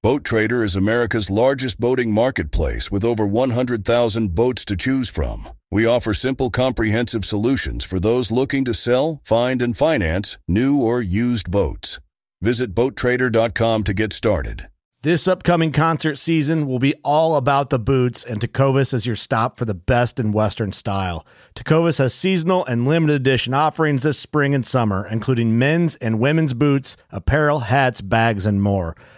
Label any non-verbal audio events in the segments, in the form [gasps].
Boat Trader is America's largest boating marketplace with over 100,000 boats to choose from. We offer simple, comprehensive solutions for those looking to sell, find, and finance new or used boats. Visit BoatTrader.com to get started. This upcoming concert season will be all about the boots, and Tecovas is your stop for the best in Western style. Tecovas has seasonal and limited edition offerings this spring and summer, including men's and women's boots, apparel, hats, bags, and more.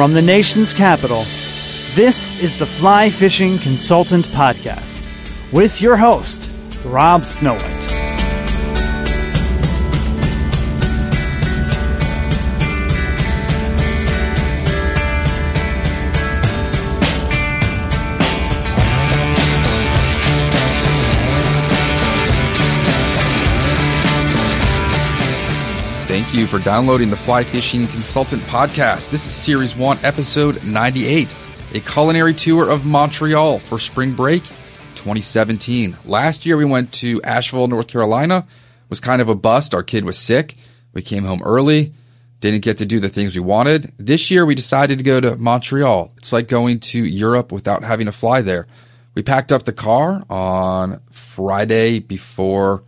From the nation's capital, this is the Fly Fishing Consultant Podcast with your host, Rob Snowhite. Thank you for downloading the Fly Fishing Consultant Podcast. This is Series 1, Episode 98, a culinary tour of Montreal for spring break 2017. Last year we went to Asheville, North Carolina. It was kind of a bust. Our kid was sick. We came home early, didn't get to do the things we wanted. This year we decided to go to Montreal. It's like going to Europe without having to fly there. We packed up the car on Friday before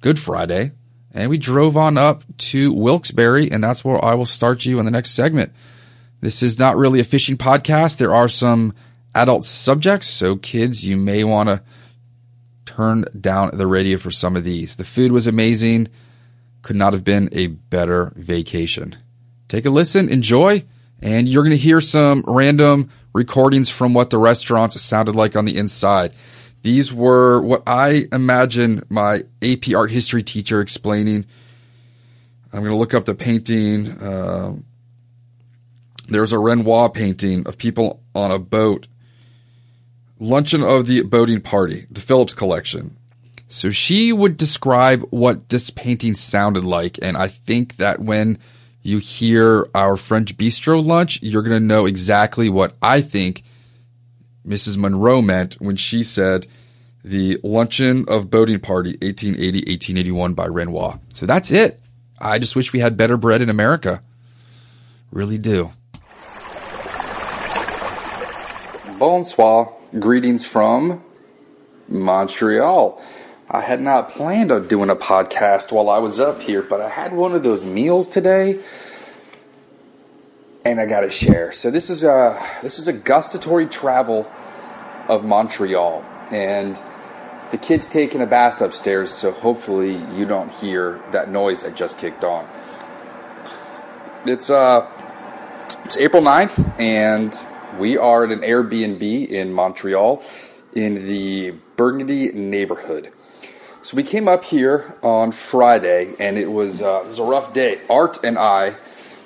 Good Friday and we drove on up to Wilkes-Barre, and that's where I will start you in the next segment. This is not really a fishing podcast. There are some adult subjects, so kids, you may want to turn down the radio for some of these. The food was amazing. Could not have been a better vacation. Take a listen, enjoy, and you're going to hear some random recordings from what the restaurants sounded like on the inside. These were what I imagine my AP art history teacher explaining. I'm going to look up the painting. Uh, there's a Renoir painting of people on a boat. Luncheon of the Boating Party, the Phillips collection. So she would describe what this painting sounded like. And I think that when you hear our French bistro lunch, you're going to know exactly what I think Mrs. Monroe meant when she said the Luncheon of Boating Party 1880 1881 by Renoir. So that's it. I just wish we had better bread in America. Really do. Bonsoir. Greetings from Montreal. I had not planned on doing a podcast while I was up here, but I had one of those meals today and I got to share. So this is a this is a gustatory travel of Montreal, and the kid's taking a bath upstairs, so hopefully you don't hear that noise that just kicked on. It's uh it's April 9th, and we are at an Airbnb in Montreal in the Burgundy neighborhood. So we came up here on Friday, and it was uh, it was a rough day. Art and I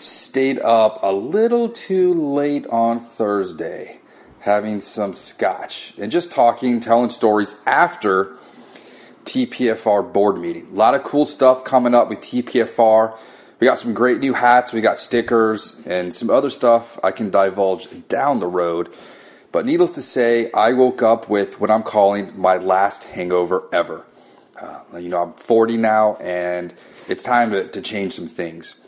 stayed up a little too late on Thursday, having some scotch and just talking, telling stories after TPFR board meeting. A lot of cool stuff coming up with TPFR. We got some great new hats, we got stickers, and some other stuff I can divulge down the road. But needless to say, I woke up with what I'm calling my last hangover ever. Uh, you know, I'm 40 now, and it's time to, to change some things.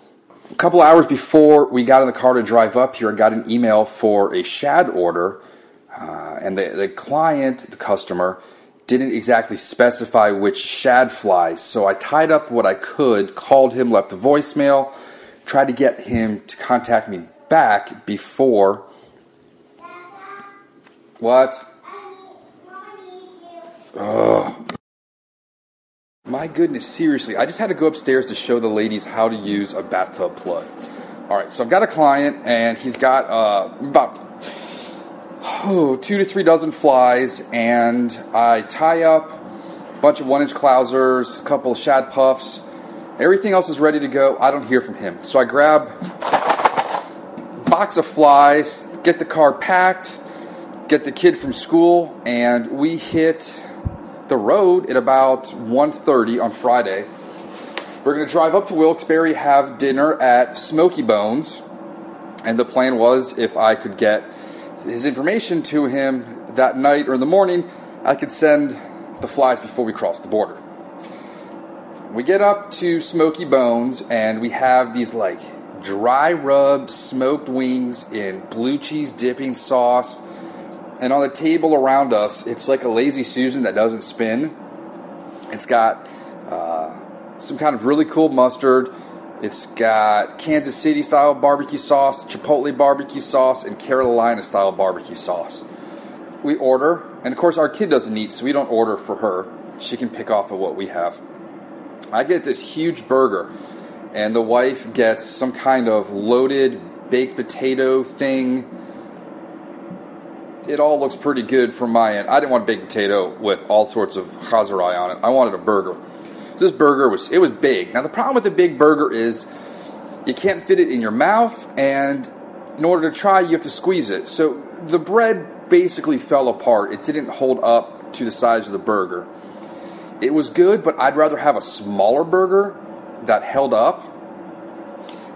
A couple hours before we got in the car to drive up here, I got an email for a shad order, uh, and the, the client, the customer, didn't exactly specify which shad flies. So I tied up what I could, called him, left a voicemail, tried to get him to contact me back before. What? Ugh. My goodness, seriously, I just had to go upstairs to show the ladies how to use a bathtub plug. All right, so I've got a client, and he's got uh, about oh, two to three dozen flies, and I tie up a bunch of one inch clousers, a couple of shad puffs. Everything else is ready to go. I don't hear from him. So I grab a box of flies, get the car packed, get the kid from school, and we hit the road at about 1.30 on Friday. We're going to drive up to Wilkes-Barre, have dinner at Smokey Bones, and the plan was if I could get his information to him that night or in the morning, I could send the flies before we cross the border. We get up to Smokey Bones and we have these like dry rub smoked wings in blue cheese dipping sauce. And on the table around us, it's like a lazy Susan that doesn't spin. It's got uh, some kind of really cool mustard, it's got Kansas City style barbecue sauce, Chipotle barbecue sauce, and Carolina style barbecue sauce. We order, and of course, our kid doesn't eat, so we don't order for her. She can pick off of what we have. I get this huge burger, and the wife gets some kind of loaded baked potato thing. It all looks pretty good from my end. I didn't want a baked potato with all sorts of chazarai on it. I wanted a burger. This burger was it was big. Now the problem with the big burger is you can't fit it in your mouth, and in order to try, you have to squeeze it. So the bread basically fell apart. It didn't hold up to the size of the burger. It was good, but I'd rather have a smaller burger that held up.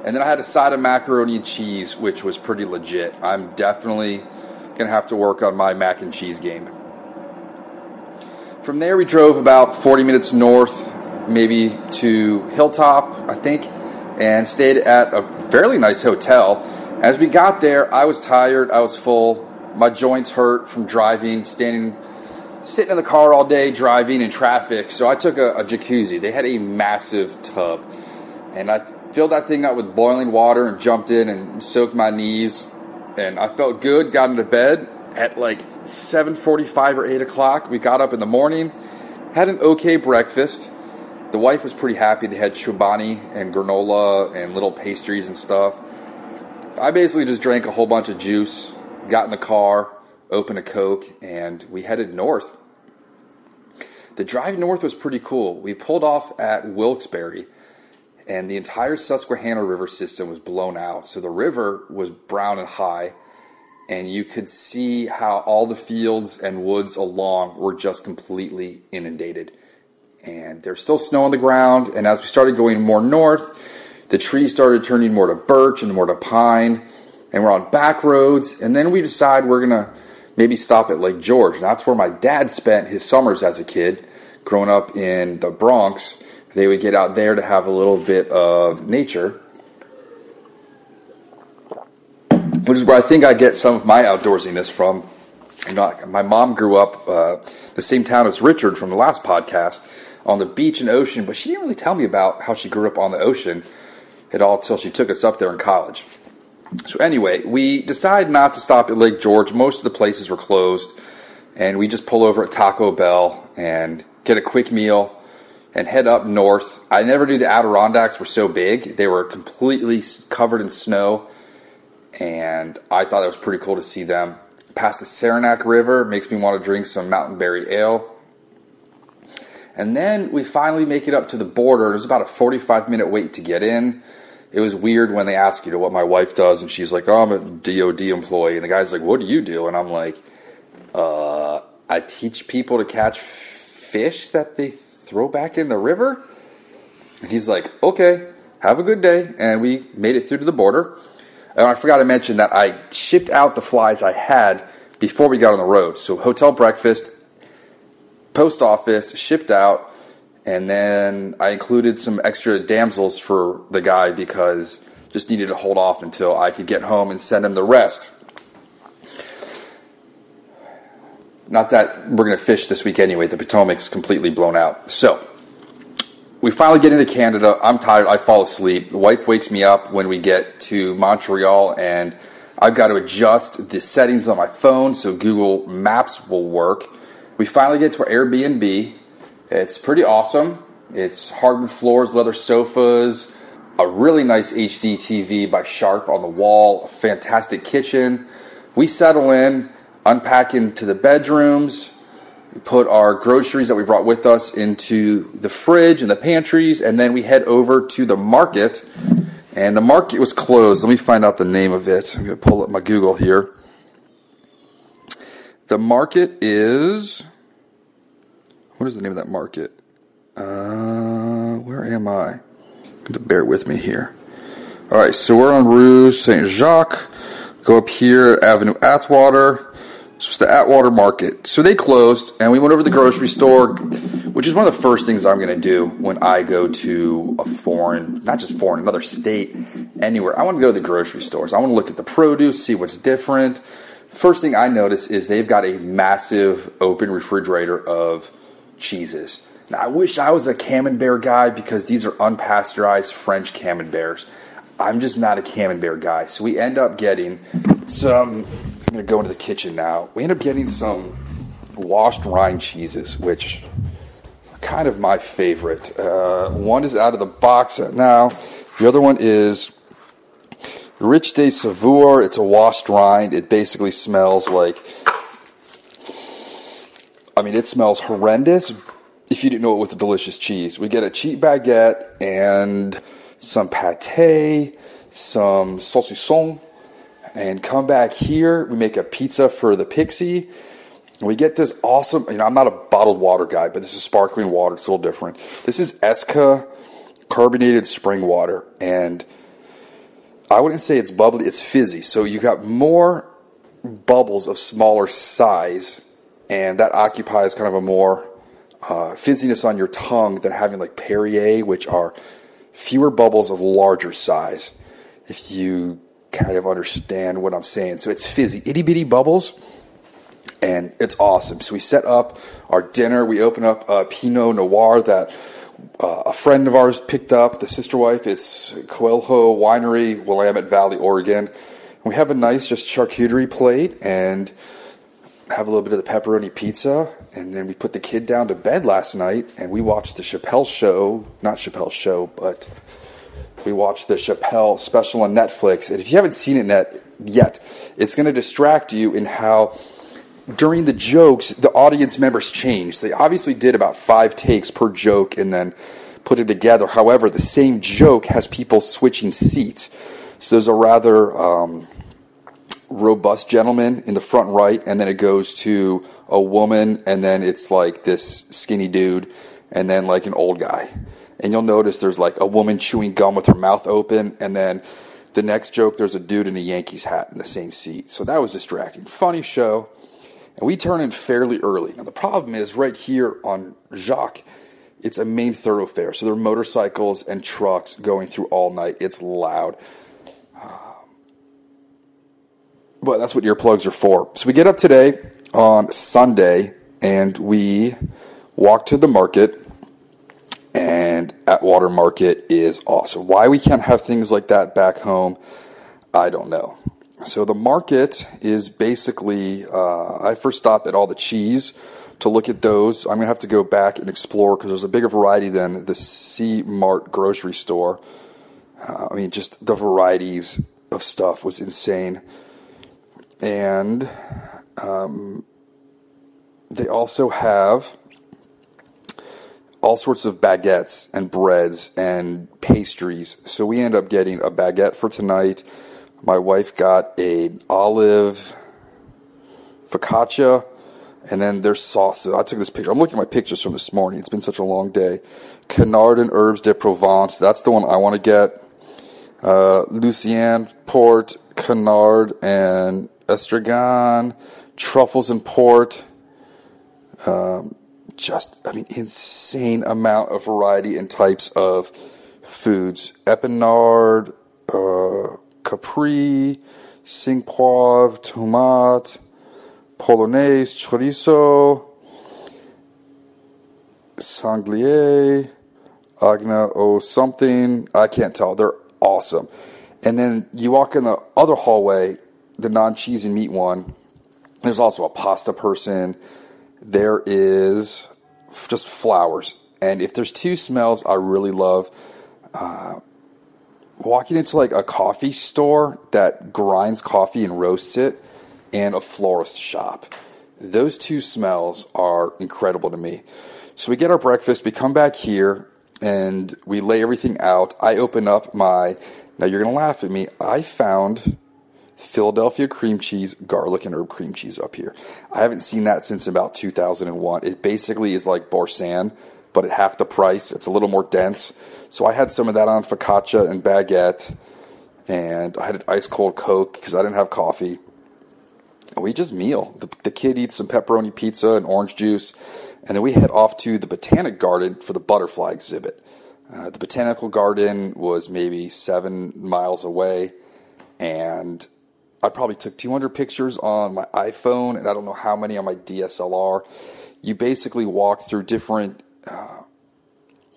And then I had a side of macaroni and cheese, which was pretty legit. I'm definitely gonna have to work on my mac and cheese game. From there, we drove about 40 minutes north maybe to Hilltop, I think, and stayed at a fairly nice hotel. As we got there, I was tired, I was full, my joints hurt from driving, standing, sitting in the car all day, driving in traffic. So I took a, a jacuzzi. They had a massive tub, and I filled that thing up with boiling water and jumped in and soaked my knees. And I felt good. Got into bed at like 7:45 or 8 o'clock. We got up in the morning, had an okay breakfast the wife was pretty happy. They had chobani and granola and little pastries and stuff. I basically just drank a whole bunch of juice, got in the car, opened a Coke, and we headed north. The drive north was pretty cool. We pulled off at Wilkes-Barre, and the entire Susquehanna River system was blown out. So the river was brown and high, and you could see how all the fields and woods along were just completely inundated and there's still snow on the ground. And as we started going more north, the trees started turning more to birch and more to pine, and we're on back roads. And then we decide we're gonna maybe stop at Lake George. And that's where my dad spent his summers as a kid, growing up in the Bronx. They would get out there to have a little bit of nature. Which is where I think I get some of my outdoorsiness from. You know, my mom grew up uh, the same town as Richard from the last podcast, on the beach and ocean, but she didn't really tell me about how she grew up on the ocean at all until she took us up there in college. So anyway, we decided not to stop at Lake George. Most of the places were closed, and we just pull over at Taco Bell and get a quick meal and head up north. I never knew the Adirondacks were so big. They were completely covered in snow, and I thought it was pretty cool to see them. Past the Saranac River makes me want to drink some Mountain Berry Ale. And then we finally make it up to the border. It was about a 45 minute wait to get in. It was weird when they asked you to what my wife does, and she's like, "Oh, I'm a DoD employee," and the guy's like, "What do you do?" And I'm like, "Uh, I teach people to catch fish that they throw back in the river." And he's like, "Okay, have a good day." And we made it through to the border. And I forgot to mention that I shipped out the flies I had before we got on the road. So hotel breakfast, post office, shipped out, and then I included some extra damsels for the guy because just needed to hold off until I could get home and send him the rest. Not that we're going to fish this week anyway. The Potomac's completely blown out. So we finally get into Canada. I'm tired. I fall asleep. The wife wakes me up when we get to Montreal, and I've got to adjust the settings on my phone so Google Maps will work. We finally get to our Airbnb. It's pretty awesome. It's hardwood floors, leather sofas, a really nice HD TV by Sharp on the wall, a fantastic kitchen. We settle in, unpack into the bedrooms, put our groceries that we brought with us into the fridge and the pantries, and then we head over to the market. And the market was closed. Let me find out the name of it. I'm going to pull up my Google here. The market is. What is the name of that market? Uh, where am I? to bear with me here. All right, so we're on Rue Saint Jacques. Go up here, Avenue Atwater. So it's the Atwater Market. So they closed, and we went over to the grocery store, which is one of the first things I'm going to do when I go to a foreign, not just foreign, another state, anywhere. I want to go to the grocery stores. I want to look at the produce, see what's different. First thing I notice is they've got a massive open refrigerator of cheeses. Now, I wish I was a Camembert guy because these are unpasteurized French Camemberts. I'm just not a Camembert guy. So we end up getting some. I'm going to go into the kitchen now. We end up getting some washed rind cheeses, which are kind of my favorite. Uh, one is out of the box now, the other one is Rich de Savour. It's a washed rind. It basically smells like. I mean, it smells horrendous, if you didn't know it was a delicious cheese. We get a cheap baguette and some pate, some saucisson, and come back here. We make a pizza for the Pixie. We get this awesome, you know, I'm not a bottled water guy, but this is sparkling water. It's a little different. This is Eska carbonated spring water. And I wouldn't say it's bubbly, it's fizzy. So you got more bubbles of smaller size, and that occupies kind of a more uh, fizziness on your tongue than having like Perrier, which are fewer bubbles of larger size. If you kind of understand what I'm saying, so it's fizzy, itty bitty bubbles, and it's awesome. So we set up our dinner. We open up a Pinot Noir that uh, a friend of ours picked up. The sister wife. It's Coelho Winery, Willamette Valley, Oregon. We have a nice just charcuterie plate and have a little bit of the pepperoni pizza, and then we put the kid down to bed last night, and we watched the Chappelle show. Not Chappelle show, but we watched the Chappelle special on Netflix. And if you haven't seen it net, yet, it's going to distract you in how during the jokes the audience members changed. They obviously did about five takes per joke, and then put it together. However, the same joke has people switching seats. So there's a rather um, robust gentleman in the front right, and then it goes to a woman, and then it's like this skinny dude, and then like an old guy. And you'll notice there's like a woman chewing gum with her mouth open, and then the next joke there's a dude in a Yankees hat in the same seat. So that was distracting. Funny show. And we turn in fairly early. Now the problem is right here on Jacques, it's a main thoroughfare. So there are motorcycles and trucks going through all night. It's loud. Um, but that's what earplugs are for. So we get up today on Sunday and we walk to the market and Atwater Market is awesome. Why we can't have things like that back home, I don't know. So the market is basically, uh, I first stopped at all the cheese to look at those. I'm gonna have to go back and explore because there's a bigger variety than the C Mart grocery store. Uh, I mean, just the varieties of stuff was insane and um, they also have all sorts of baguettes and breads and pastries. So we end up getting a baguette for tonight. My wife got a olive focaccia, and then there's sauces. I took this picture. I'm looking at my pictures from this morning. It's been such a long day. Canard and herbs de Provence. That's the one I want to get. Uh, Lucien, port, canard, and estragon, truffles and port. Um, just, I mean, insane amount of variety and types of foods. Epinard, uh, Capri, Cinque Poivre, Tomate, Polonaise, Chorizo, Sanglier, Agna o something. I can't tell. They're awesome. And then you walk in the other hallway, the non cheese and meat one. There's also a pasta person. There is just flowers. And if there's two smells I really love, uh, walking into like a coffee store that grinds coffee and roasts it, and a florist shop. Those two smells are incredible to me. So we get our breakfast, we come back here, and we lay everything out. I open up my, now you're to laugh at me, I found Philadelphia cream cheese, garlic, and herb cream cheese up here. I haven't seen that since about 2001. It basically is like Boursin, but at half the price. It's a little more dense. So I had some of that on focaccia and baguette, and I had an ice cold Coke because I didn't have coffee. We just meal. The, the kid eats some pepperoni pizza and orange juice, and then we head off to the Botanic Garden for the butterfly exhibit. Uh, the Botanical Garden was maybe seven miles away, and I probably took 200 pictures on my iPhone, and I don't know how many on my DSLR. You basically walk through different uh,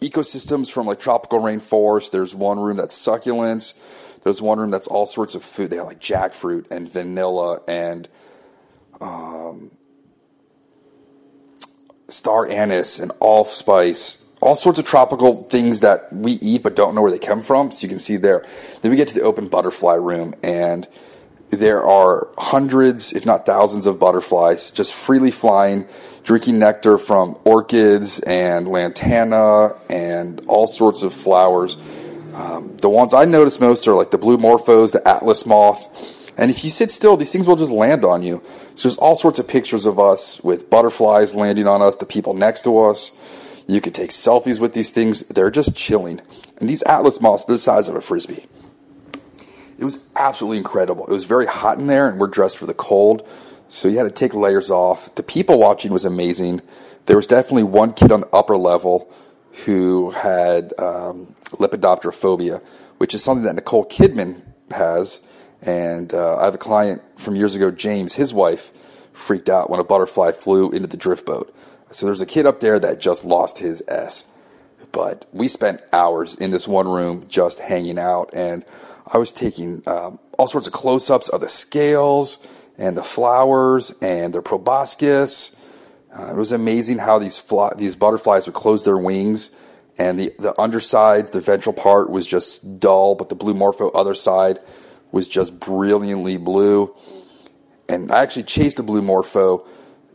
ecosystems from like tropical rainforest. There's one room that's succulents. There's one room that's all sorts of food. They have like jackfruit and vanilla and um, star anise and allspice. All sorts of tropical things that we eat but don't know where they come from. So you can see there. Then we get to the open butterfly room and there are hundreds, if not thousands, of butterflies just freely flying drinking nectar from orchids and lantana and all sorts of flowers. Um, the ones I notice most are like the blue morphos, the atlas moth. And if you sit still, these things will just land on you. So there's all sorts of pictures of us with butterflies landing on us, the people next to us. You could take selfies with these things. They're just chilling. And these atlas moths, they're the size of a frisbee. It was absolutely incredible. It was very hot in there, and we're dressed for the cold. So you had to take layers off. The people watching was amazing. There was definitely one kid on the upper level who had um, lepidopterophobia, which is something that Nicole Kidman has. And uh, I have a client from years ago, James. His wife freaked out when a butterfly flew into the drift boat. So there's a kid up there that just lost his S. But we spent hours in this one room just hanging out, and I was taking um, all sorts of close ups of the scales and the flowers and their proboscis. Uh, it was amazing how these these butterflies would close their wings, and the the undersides, the ventral part was just dull, but the blue morpho other side was just brilliantly blue. And I actually chased a blue morpho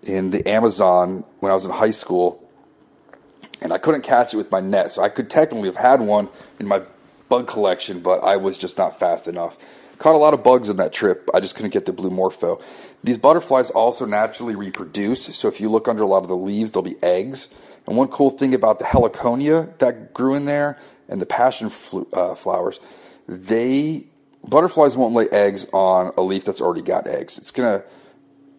in the Amazon when I was in high school, and I couldn't catch it with my net. So I could technically have had one in my bug collection, but I was just not fast enough. Caught a lot of bugs on that trip. I just couldn't get the blue morpho. These butterflies also naturally reproduce. So if you look under a lot of the leaves, there'll be eggs. And one cool thing about the heliconia that grew in there and the passion uh, flowers, they butterflies won't lay eggs on a leaf that's already got eggs. It's gonna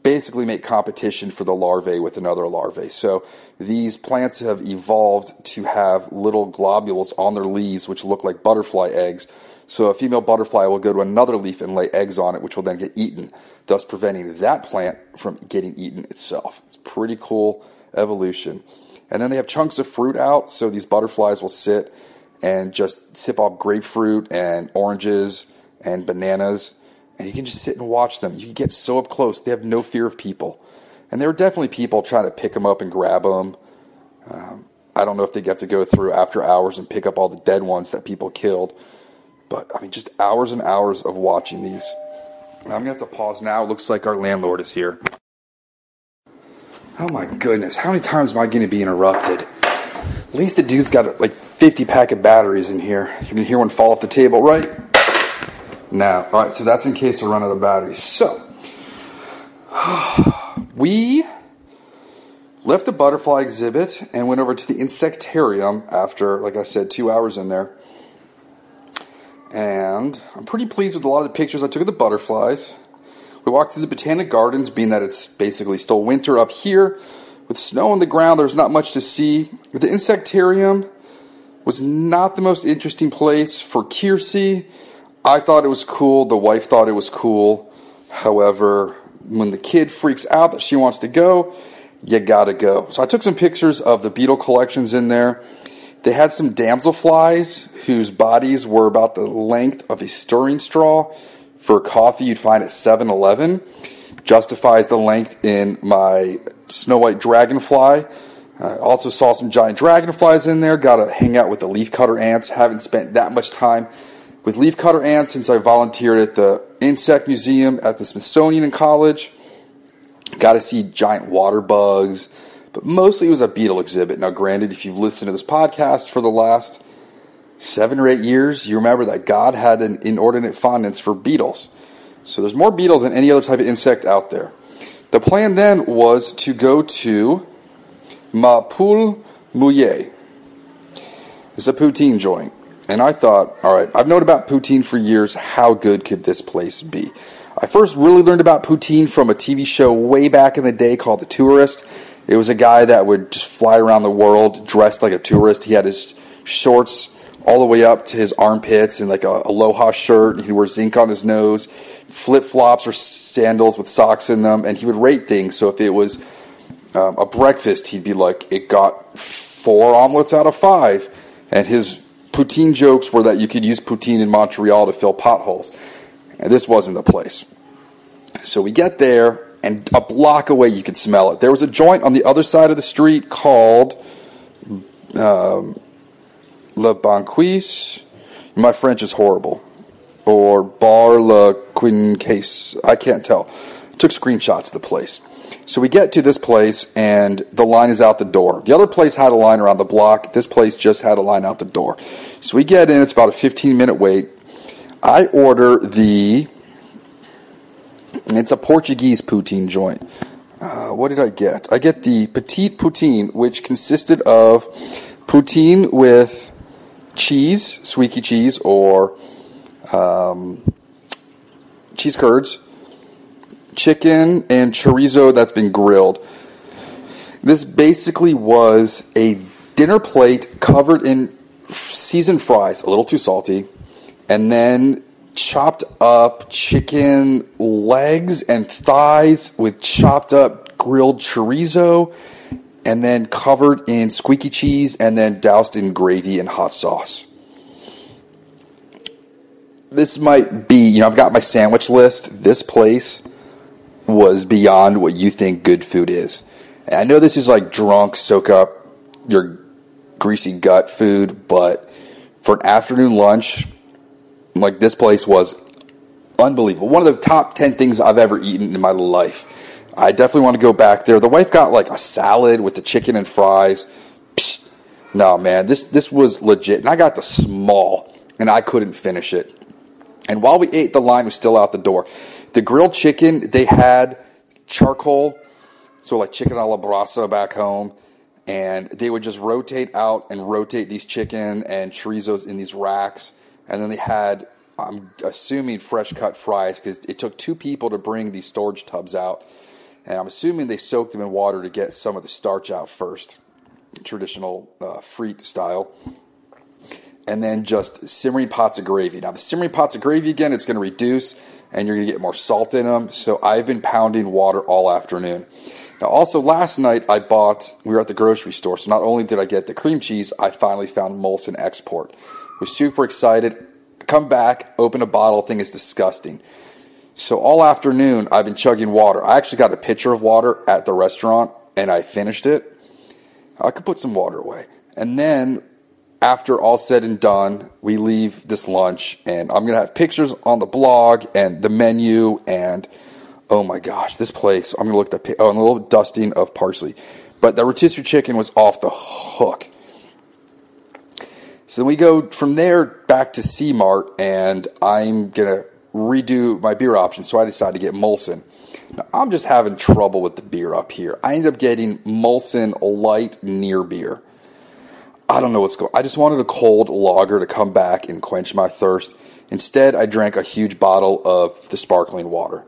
basically make competition for the larvae with another larvae. So these plants have evolved to have little globules on their leaves which look like butterfly eggs so a female butterfly will go to another leaf and lay eggs on it, which will then get eaten, thus preventing that plant from getting eaten itself. It's pretty cool evolution. And then they have chunks of fruit out, so these butterflies will sit and just sip off grapefruit and oranges and bananas, and you can just sit and watch them. You can get so up close. They have no fear of people. And there are definitely people trying to pick them up and grab them. Um, I don't know if they have to go through after hours and pick up all the dead ones that people killed. But I mean, just hours and hours of watching these. I'm gonna have to pause now. It looks like our landlord is here. Oh my goodness, how many times am I gonna be interrupted? At least the dude's got like 50 pack of batteries in here. You're gonna hear one fall off the table, right? Now, all right, so that's in case I run out of batteries. So, [sighs] we left the butterfly exhibit and went over to the insectarium after, like I said, two hours in there. And I'm pretty pleased with a lot of the pictures I took of the butterflies. We walked through the Botanic Gardens, being that it's basically still winter up here. With snow on the ground, there's not much to see. The insectarium was not the most interesting place for Kiersey. I thought it was cool. The wife thought it was cool. However, when the kid freaks out that she wants to go, you gotta go. So I took some pictures of the beetle collections in there. They had some damselflies whose bodies were about the length of a stirring straw for coffee you'd find at 7 Eleven. Justifies the length in my Snowhite dragonfly. I also saw some giant dragonflies in there. Got to hang out with the leafcutter ants. Haven't spent that much time with leafcutter ants since I volunteered at the Insect Museum at the Smithsonian in college. Got to see giant water bugs, but mostly it was a beetle exhibit. Now, granted, if you've listened to this podcast for the last seven or eight years, you remember that God had an inordinate fondness for beetles. So there's more beetles than any other type of insect out there. The plan then was to go to Ma Poule Mouillée. It's a poutine joint. And I thought, all right, I've known about poutine for years. How good could this place be? I first really learned about poutine from a TV show way back in the day called The Tourist. It was a guy that would just fly around the world dressed like a tourist. He had his shorts all the way up to his armpits and like a aloha shirt. He'd wear zinc on his nose, flip flops or sandals with socks in them, and he would rate things. So if it was um, a breakfast, he'd be like, it got four omelets out of five. And his poutine jokes were that you could use poutine in Montreal to fill potholes. And this wasn't the place. So we get there, and a block away you could smell it. There was a joint on the other side of the street called um, Le Banquise. My French is horrible. Or Bar Le Quincaisse. I can't tell. Took screenshots of the place. So we get to this place, and the line is out the door. The other place had a line around the block. This place just had a line out the door. So we get in. It's about a 15 minute wait. I order the. It's a Portuguese poutine joint. Uh, what did I get? I get the petite poutine, which consisted of poutine with cheese, squeaky cheese, or um, cheese curds, chicken, and chorizo that's been grilled. This basically was a dinner plate covered in seasoned fries, a little too salty, and then chopped up chicken legs and thighs with chopped up grilled chorizo and then covered in squeaky cheese and then doused in gravy and hot sauce. This might be, you know, I've got my sandwich list. This place was beyond what you think good food is. And I know this is like drunk, soak up your greasy gut food, but for an afternoon lunch, like this place was unbelievable. One of the top 10 things I've ever eaten in my life. I definitely want to go back there. The wife got like a salad with the chicken and fries. Psh, no, man, this this was legit. And I got the small, and I couldn't finish it. And while we ate, the line was still out the door. The grilled chicken, they had charcoal, so like chicken a la brasa back home, and they would just rotate out and rotate these chicken and chorizos in these racks. And then they had, I'm assuming, fresh cut fries because it took two people to bring these storage tubs out and I'm assuming they soaked them in water to get some of the starch out first, traditional uh, frite style. And then just simmering pots of gravy. Now, the simmering pots of gravy, again, it's going to reduce and you're going to get more salt in them. So I've been pounding water all afternoon. Now, also last night I bought, we were at the grocery store. So not only did I get the cream cheese, I finally found Molson Export. Was super excited. Come back, open a bottle, thing is disgusting. So all afternoon, I've been chugging water. I actually got a pitcher of water at the restaurant and I finished it. I could put some water away. And then, after all said and done, we leave this lunch and I'm to have pictures on the blog and the menu. And oh my gosh, this place, I'm to look at the, oh, and a little dusting of parsley. But the rotisserie chicken was off the hook. So we go from there back to C Mart, and I'm to redo my beer options, so I decided to get Molson. Now, I'm just having trouble with the beer up here. I ended up getting Molson Light Near Beer. I don't know what's going. I just wanted a cold lager to come back and quench my thirst. Instead, I drank a huge bottle of the sparkling water.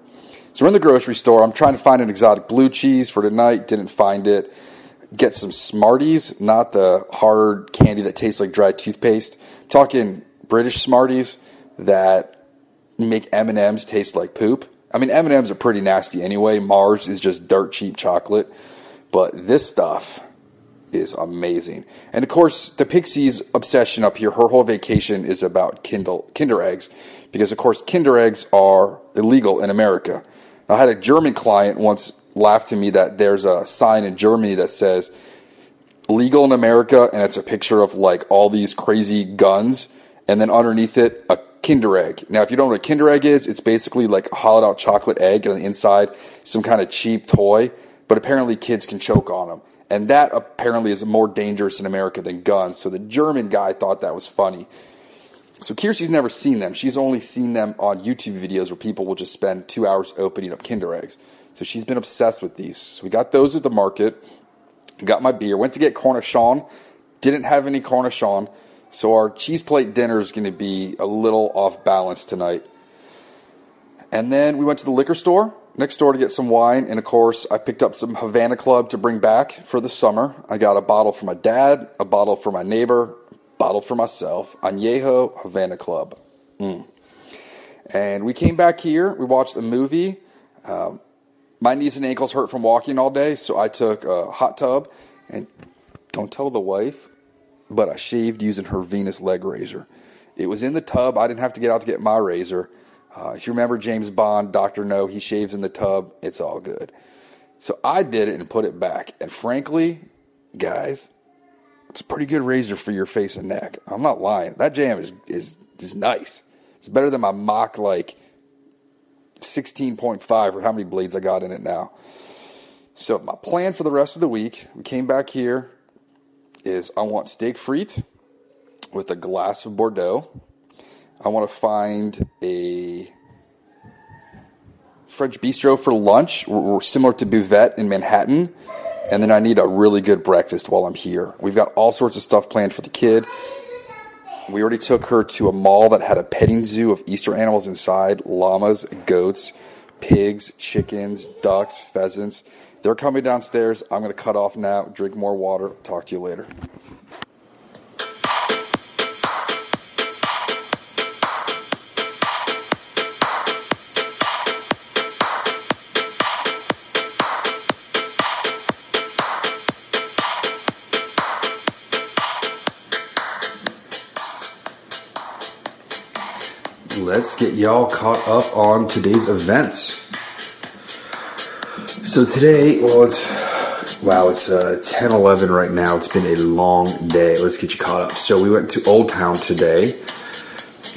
So we're in the grocery store. I'm trying to find an exotic blue cheese for tonight. Didn't find it. Get some Smarties, not the hard candy that tastes like dry toothpaste. I'm talking British Smarties that make M and M's taste like poop. I mean, M and M's are pretty nasty anyway. Mars is just dirt cheap chocolate, but this stuff is amazing. And of course, the Pixie's obsession up here, her whole vacation is about Kindle, Kinder eggs, because of course, Kinder eggs are illegal in America. I had a German client once laugh to me that there's a sign in Germany that says legal in America, and it's a picture of like all these crazy guns, and then underneath it, a Kinder egg. Now, if you don't know what a Kinder egg is, it's basically like a hollowed out chocolate egg, and on the inside, some kind of cheap toy, but apparently kids can choke on them. And that apparently is more dangerous in America than guns. So the German guy thought that was funny. So Kiersey's never seen them. She's only seen them on YouTube videos where people will just spend two hours opening up Kinder eggs. So she's been obsessed with these. So we got those at the market. Got my beer. Went to get cornichon. Didn't have any cornichon. So our cheese plate dinner is going to be a little off balance tonight. And then we went to the liquor store next door to get some wine. And of course, I picked up some Havana Club to bring back for the summer. I got a bottle for my dad, a bottle for my neighbor, bottle for myself. Añejo Havana Club. Mm. And we came back here. We watched the movie. Um, my knees and ankles hurt from walking all day, so I took a hot tub and don't tell the wife, but I shaved using her Venus leg razor. It was in the tub. I didn't have to get out to get my razor. Uh, if you remember James Bond, Doctor No, he shaves in the tub. It's all good. So I did it and put it back. And frankly, guys, it's a pretty good razor for your face and neck. I'm not lying. That jam is is is nice. It's better than my mock like 16.5 or how many blades I got in it now. So my plan for the rest of the week, we came back here, is I want steak frite with a glass of Bordeaux. I want to find a French bistro for lunch, similar to Buvette in Manhattan. And then I need a really good breakfast while I'm here. We've got all sorts of stuff planned for the kid. We already took her to a mall that had a petting zoo of Easter animals inside llamas, goats, pigs, chickens, ducks, pheasants. They're coming downstairs. I'm going to cut off now, drink more water. Talk to you later. Let's get y'all caught up on today's events. So today, well, it's wow, it's uh, 10 11 right now. It's been a long day. Let's get you caught up. So we went to Old Town today,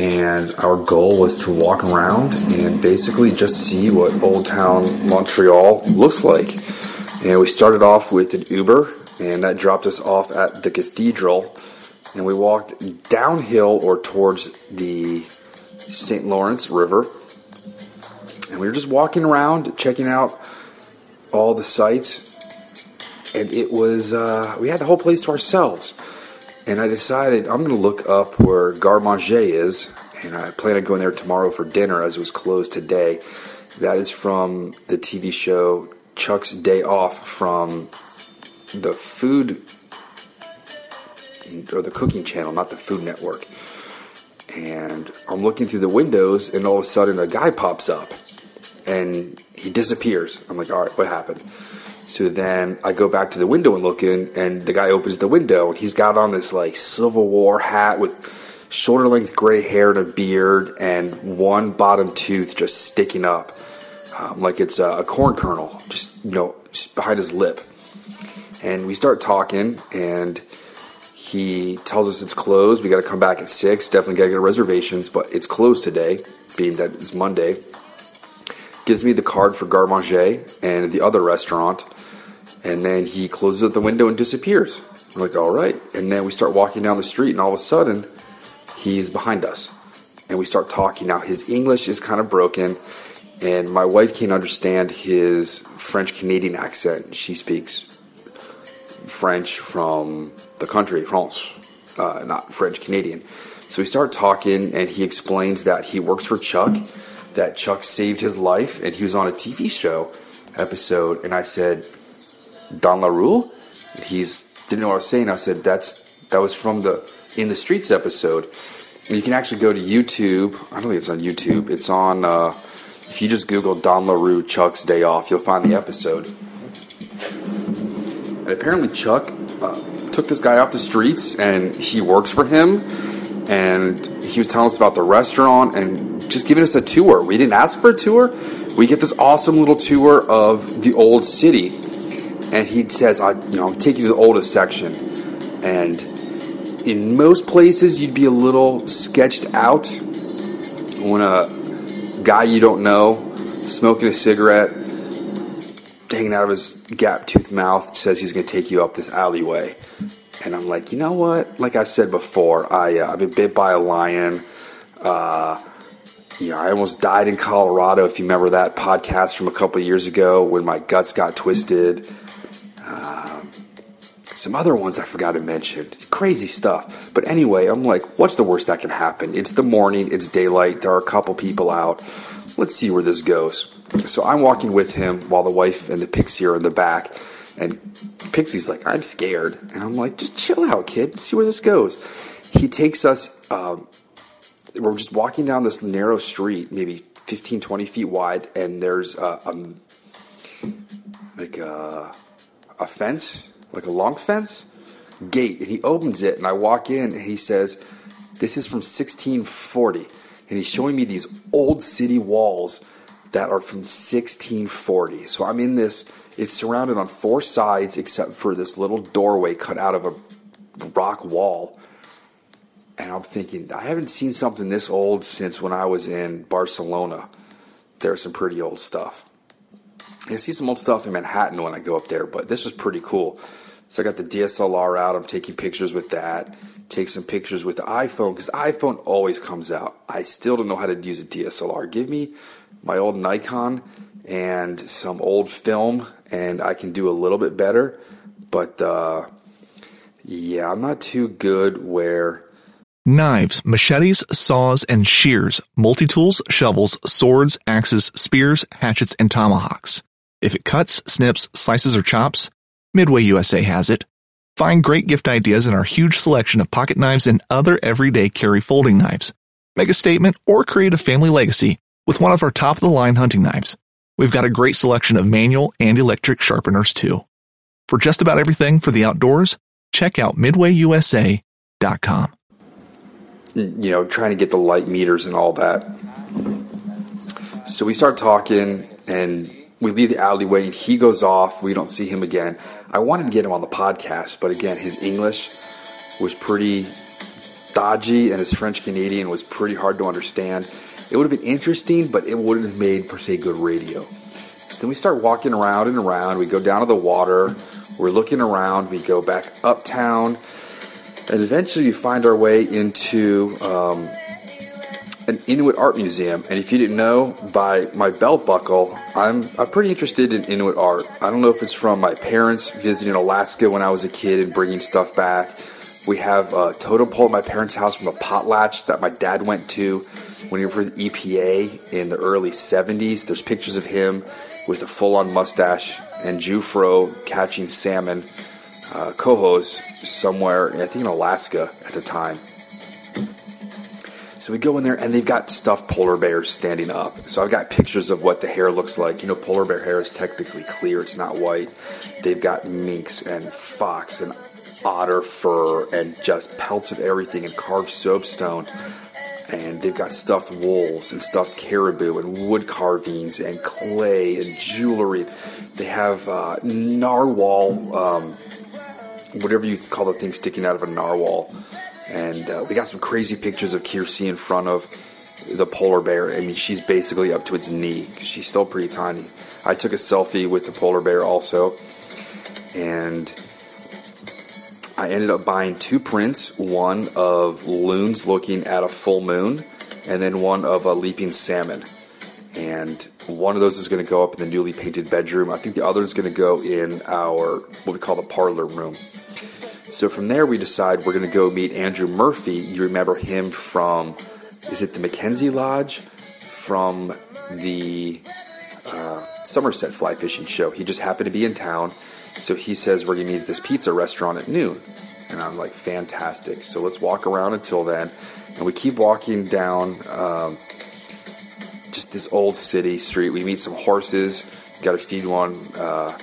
and our goal was to walk around and basically just see what Old Town Montreal looks like. And we started off with an Uber, and that dropped us off at the cathedral. And we walked downhill or towards the St. Lawrence River. And we were just walking around, checking out all the sites. And it was, uh, we had the whole place to ourselves. And I decided I'm going to look up where Garde Manger is. And I plan on going there tomorrow for dinner as it was closed today. That is from the TV show Chuck's Day Off from the Food or the Cooking Channel, not the Food Network and I'm looking through the windows, and all of a sudden a guy pops up, and he disappears. I'm like, all right, what happened? So then I go back to the window and look in, and the guy opens the window, and he's got on this like Civil War hat with shoulder length gray hair and a beard, and one bottom tooth just sticking up, um, like it's a, a corn kernel, just you know, behind his lip. And we start talking, and he tells us it's closed. We got to come back at six. Definitely got to get reservations, but it's closed today, being that it's Monday. Gives me the card for Garde Manger and the other restaurant, and then he closes up the window and disappears. I'm like, all right. And then we start walking down the street, and all of a sudden, he's behind us, and we start talking. Now his English is kind of broken, and my wife can't understand his French Canadian accent. She speaks French from the country, France, uh, not French Canadian. So we start talking, and he explains that he works for Chuck. that Chuck saved his life and he was on a TV show episode. And I said, Don LaRue? And he's didn't know what I was saying. I said, that's that was from the In the Streets episode. And you can actually go to YouTube. I don't think it's on YouTube. It's on, uh, if you just Google Don LaRue Chuck's Day Off, you'll find the episode. Apparently, Chuck uh, took this guy off the streets and he works for him. And he was telling us about the restaurant and just giving us a tour. We didn't ask for a tour. We get this awesome little tour of the old city. And he says, I, you know, I'm taking you to the oldest section. And in most places, you'd be a little sketched out when a guy you don't know, smoking a cigarette, hanging out of his gap toothed mouth, says he's going to take you up this alleyway. And I'm like, you know what? Like I said before, I, uh, I've been bit by a lion. Uh, you know, I almost died in Colorado. If you remember that podcast from a couple years ago when my guts got twisted. Um, some other ones I forgot to mention. Crazy stuff. But anyway, I'm like, what's the worst that can happen? It's the morning, it's daylight, there are a couple people out. Let's see where this goes. So I'm walking with him while the wife and the pixie are in the back. And Pixie's like, I'm scared. And I'm like, just chill out, kid. See where this goes. He takes us, um, we're just walking down this narrow street, maybe 15, 20 feet wide, and there's a, a like a, a fence, like a long fence gate. And he opens it, and I walk in, and he says, This is from 1640. And he's showing me these old city walls that are from 1640. So I'm in this it's surrounded on four sides except for this little doorway cut out of a rock wall. And I'm thinking, I haven't seen something this old since when I was in Barcelona. There's some pretty old stuff. I see some old stuff in Manhattan when I go up there, but this was pretty cool. So I got the DSLR out. I'm taking pictures with that. Take some pictures with the iPhone because iPhone always comes out. I still don't know how to use a DSLR. Give me my old Nikon and some old film, and I can do a little bit better. But uh, yeah, I'm not too good where. Knives, machetes, saws, and shears, multi tools, shovels, swords, axes, spears, hatchets, and tomahawks. If it cuts, snips, slices, or chops, Midway USA has it. Find great gift ideas in our huge selection of pocket knives and other everyday carry folding knives. Make a statement or create a family legacy with one of our top of the line hunting knives. We've got a great selection of manual and electric sharpeners too. For just about everything for the outdoors, check out midwayusa.com. You know, trying to get the light meters and all that. So we start talking and we leave the alleyway and he goes off. We don't see him again. I wanted to get him on the podcast, but again, his English was pretty dodgy and his French Canadian was pretty hard to understand. It would have been interesting, but it wouldn't have made per se good radio. So then we start walking around and around. We go down to the water. We're looking around. We go back uptown, and eventually we find our way into um, an Inuit art museum. And if you didn't know by my belt buckle, I'm I'm pretty interested in Inuit art. I don't know if it's from my parents visiting Alaska when I was a kid and bringing stuff back. We have a totem pole at my parents' house from a potlatch that my dad went to when he was for the EPA in the early 70s. There's pictures of him with a full on mustache and Jufro catching salmon, uh, cohos, somewhere, I think in Alaska at the time. So we go in there and they've got stuffed polar bears standing up. So I've got pictures of what the hair looks like. You know, polar bear hair is technically clear, it's not white. They've got minks and fox and otter fur and just pelts of everything and carved soapstone and they've got stuffed wolves and stuffed caribou and wood carvings and clay and jewelry. They have uh, narwhal, um, whatever you call the thing sticking out of a narwhal. And uh, we got some crazy pictures of Kiersey in front of the polar bear. I mean, she's basically up to its knee. She's still pretty tiny. I took a selfie with the polar bear also. And I ended up buying two prints one of loons looking at a full moon, and then one of a leaping salmon. And one of those is going to go up in the newly painted bedroom. I think the other is going to go in our, what we call the parlor room. So from there, we decide we're going to go meet Andrew Murphy. You remember him from, is it the Mackenzie Lodge? from the uh, Somerset Fly Fishing Show. He just happened to be in town, so he says we're gonna meet at this pizza restaurant at noon. And I'm like, fantastic. So let's walk around until then. And we keep walking down um, just this old city street. We meet some horses. Got to feed one. Uh,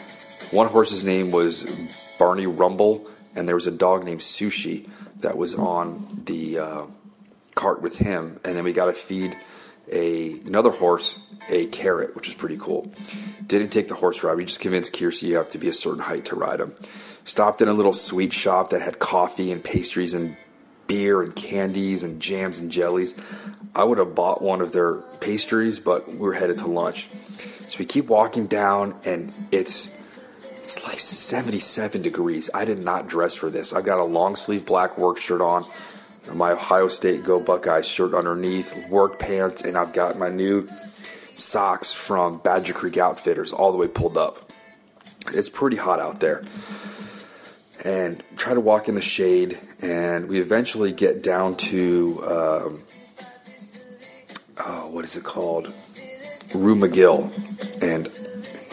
one horse's name was Barney Rumble, and there was a dog named Sushi that was on the uh, cart with him. And then we got to feed a another horse a carrot, which is pretty cool. Didn't take the horse ride. We just convinced Kiersey you have to be a certain height to ride him. Stopped in a little sweet shop that had coffee and pastries and beer and candies and jams and jellies. I would have bought one of their pastries, but we are headed to lunch. So we keep walking down, and it's it's like 77 degrees. I did not dress for this. I've got a long sleeve black work shirt on, my Ohio State Go Buckeyes shirt underneath, work pants, and I've got my new socks from Badger Creek Outfitters all the way pulled up. It's pretty hot out there. And try to walk in the shade, and we eventually get down to, um, oh, what is it called? Rue McGill. And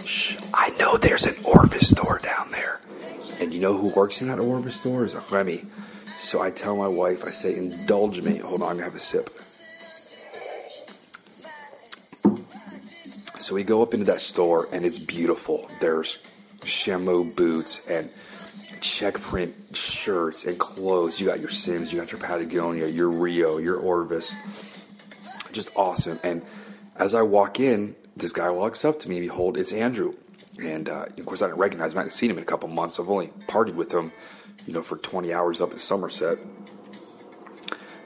shh, I know there's an Orvis store down there. And you know who works in that Orvis store? Is Remy. So I tell my wife, I say, indulge me. Hold on, I'm to have a sip. So we go up into that store and it's beautiful. There's chamois boots and check print shirts and clothes. You got your Simms, you got your Patagonia, your Rio, your Orvis. Just awesome. And as I walk in, this guy walks up to me. Behold, it's Andrew. And uh, of course, I didn't recognize him. I hadn't seen him in a couple months. I've only partied with him, you know, for 20 hours up in Somerset.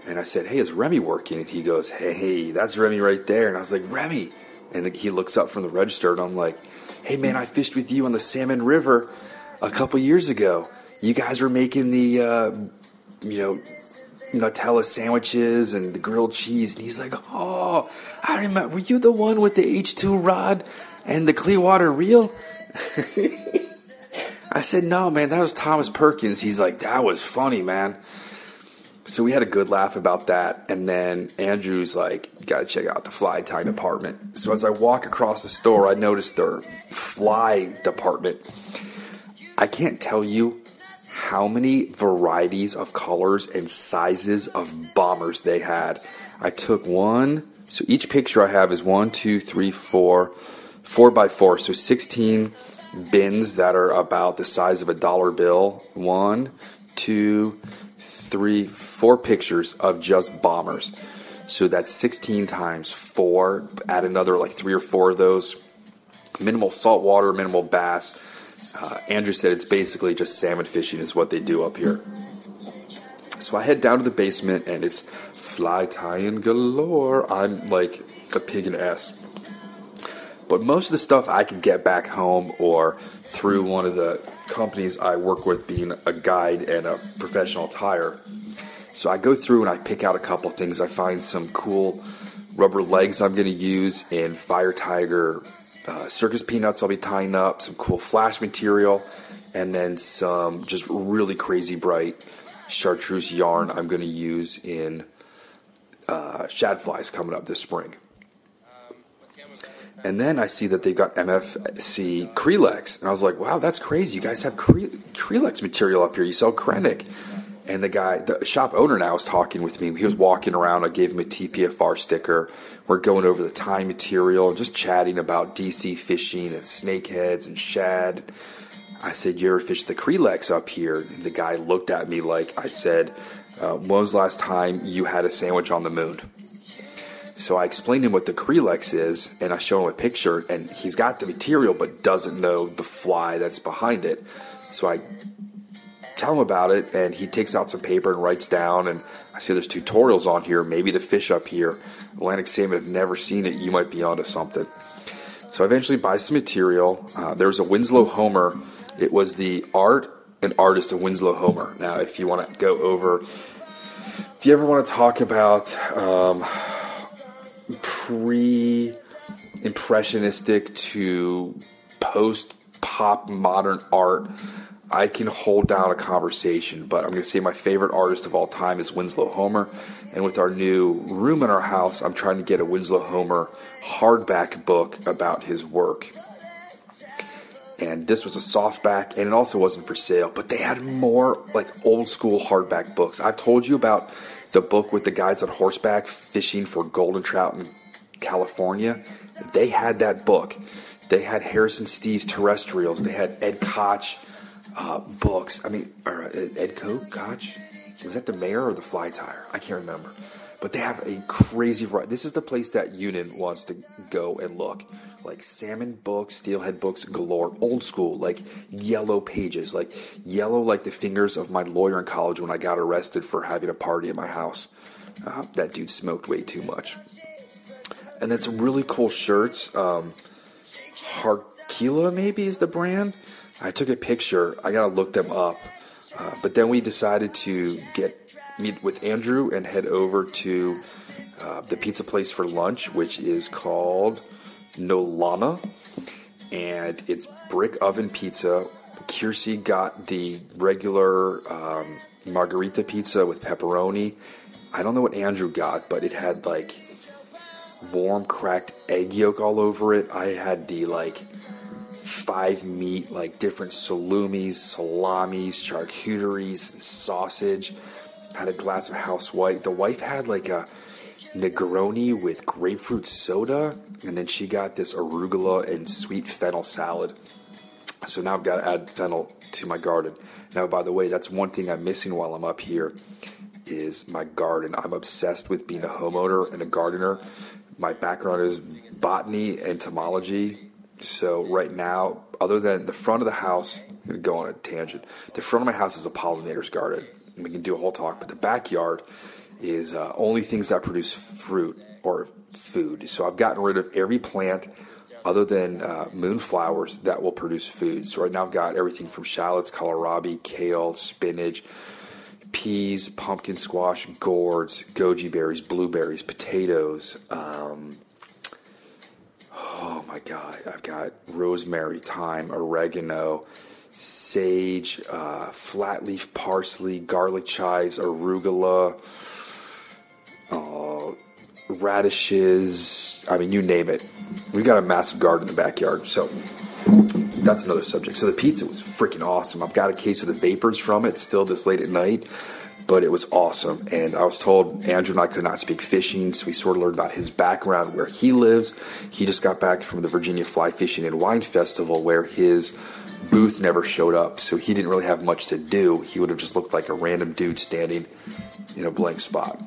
And I said, Hey, is Remy working? And he goes, Hey, that's Remy right there. And I was like, Remy. And he looks up from the register, and I'm like, "Hey, man, I fished with you on the Salmon River a couple years ago. You guys were making the, uh, you know, Nutella sandwiches and the grilled cheese." And he's like, "Oh, I remember. Were you the one with the H2 rod and the Clearwater reel?" [laughs] I said, "No, man, that was Thomas Perkins." He's like, "That was funny, man." So we had a good laugh about that. And then Andrew's like, you got to check out the fly tying department. So as I walk across the store, I noticed their fly department. I can't tell you how many varieties of colors and sizes of bombers they had. I took one, so each picture I have is one, two, three, four, four by four. So 16 bins that are about the size of a dollar bill. One, two, three, four pictures of just bombers. So that's 16 times four. Add another like three or four of those. Minimal saltwater, minimal bass. Uh, Andrew said it's basically just salmon fishing is what they do up here. So I head down to the basement and it's fly tying galore. I'm like a pig in S. But most of the stuff I can get back home or through one of the companies I work with being a guide and a professional tire. So I go through and I pick out a couple things. I find some cool rubber legs I'm going to use in Fire Tiger uh, circus peanuts I'll be tying up, some cool flash material, and then some just really crazy bright chartreuse yarn I'm going to use in uh, shad flies coming up this spring. And then I see that they've got MFC Kreelex. And I was like, wow, that's crazy. You guys have Kreelex material up here. You sell Krennic. And the guy, the shop owner now was talking with me. He was walking around. I gave him a TPFR sticker. We're going over the tie material and just chatting about DC fishing and snakeheads and shad. I said, You ever fish the Kreelex up here? And the guy looked at me like I said, uh, When was the last time you had a sandwich on the moon? So I explained to him what the Kreelex is, and I show him a picture, and he's got the material but doesn't know the fly that's behind it. So I tell him about it, and he takes out some paper and writes down. And I see there's tutorials on here. Maybe the fish up here, Atlantic salmon, have never seen it. You might be onto something. So I eventually buy some material. Uh, there was a Winslow Homer. It was the art and artist of Winslow Homer. Now, if you want to go over, if you ever want to talk about um, pre impressionistic to post pop modern art. I can hold down a conversation, but I'm going to say my favorite artist of all time is Winslow Homer. And with our new room in our house, I'm trying to get a Winslow Homer hardback book about his work. And this was a softback, and it also wasn't for sale, but they had more like old school hardback books. I've told you about the book with the guys on horseback fishing for golden trout in California. They had that book. They had Harrison Steeves' terrestrials. They had Ed Koch uh, books. I mean, or uh, Ed Koch? Koch? Was that the mayor or the fly tire? I can't remember. But they have a crazy variety. This is the place that Union wants to go and look. Like salmon books, steelhead books galore, old school, like yellow pages, like yellow like the fingers of my lawyer in college when I got arrested for having a party at my house. Uh, that dude smoked way too much. And then some really cool shirts. Um, Harkila maybe is the brand. I took a picture. I gotta look them up. Uh, but then we decided to get meet with Andrew and head over to uh, the pizza place for lunch, which is called Nolana, and it's brick oven pizza. Kiersey got the regular um, margarita pizza with pepperoni. I don't know what Andrew got, but it had like warm cracked egg yolk all over it. I had the like five meat, like different salumis, salamis, charcuteries, sausage. Had a glass of house white. The wife had like a Negroni with grapefruit soda, and then she got this arugula and sweet fennel salad. So now I've got to add fennel to my garden. Now, by the way, that's one thing I'm missing while I'm up here is my garden. I'm obsessed with being a homeowner and a gardener. My background is botany, entomology, so right now, other than the front of the house, I'm going to go on a tangent. The front of my house is a pollinator's garden. We can do a whole talk, but the backyard is uh, only things that produce fruit or food. So I've gotten rid of every plant other than uh, moonflowers that will produce food. So right now I've got everything from shallots, kohlrabi, kale, spinach, peas, pumpkin squash, gourds, goji berries, blueberries, potatoes. Um, oh my god, I've got rosemary, thyme, oregano, sage, uh, flat leaf parsley, garlic chives, arugula, uh, radishes. I mean, you name it. We've got a massive garden in the backyard, so that's another subject. So the pizza was freaking awesome. I've got a case of the vapors from it still this late at night but it was awesome. And I was told Andrew and I could not speak fishing, so we sort of learned about his background, where he lives. He just got back from the Virginia Fly Fishing and Wine Festival, where his booth never showed up, so he didn't really have much to do. He would have just looked like a random dude standing in a blank spot.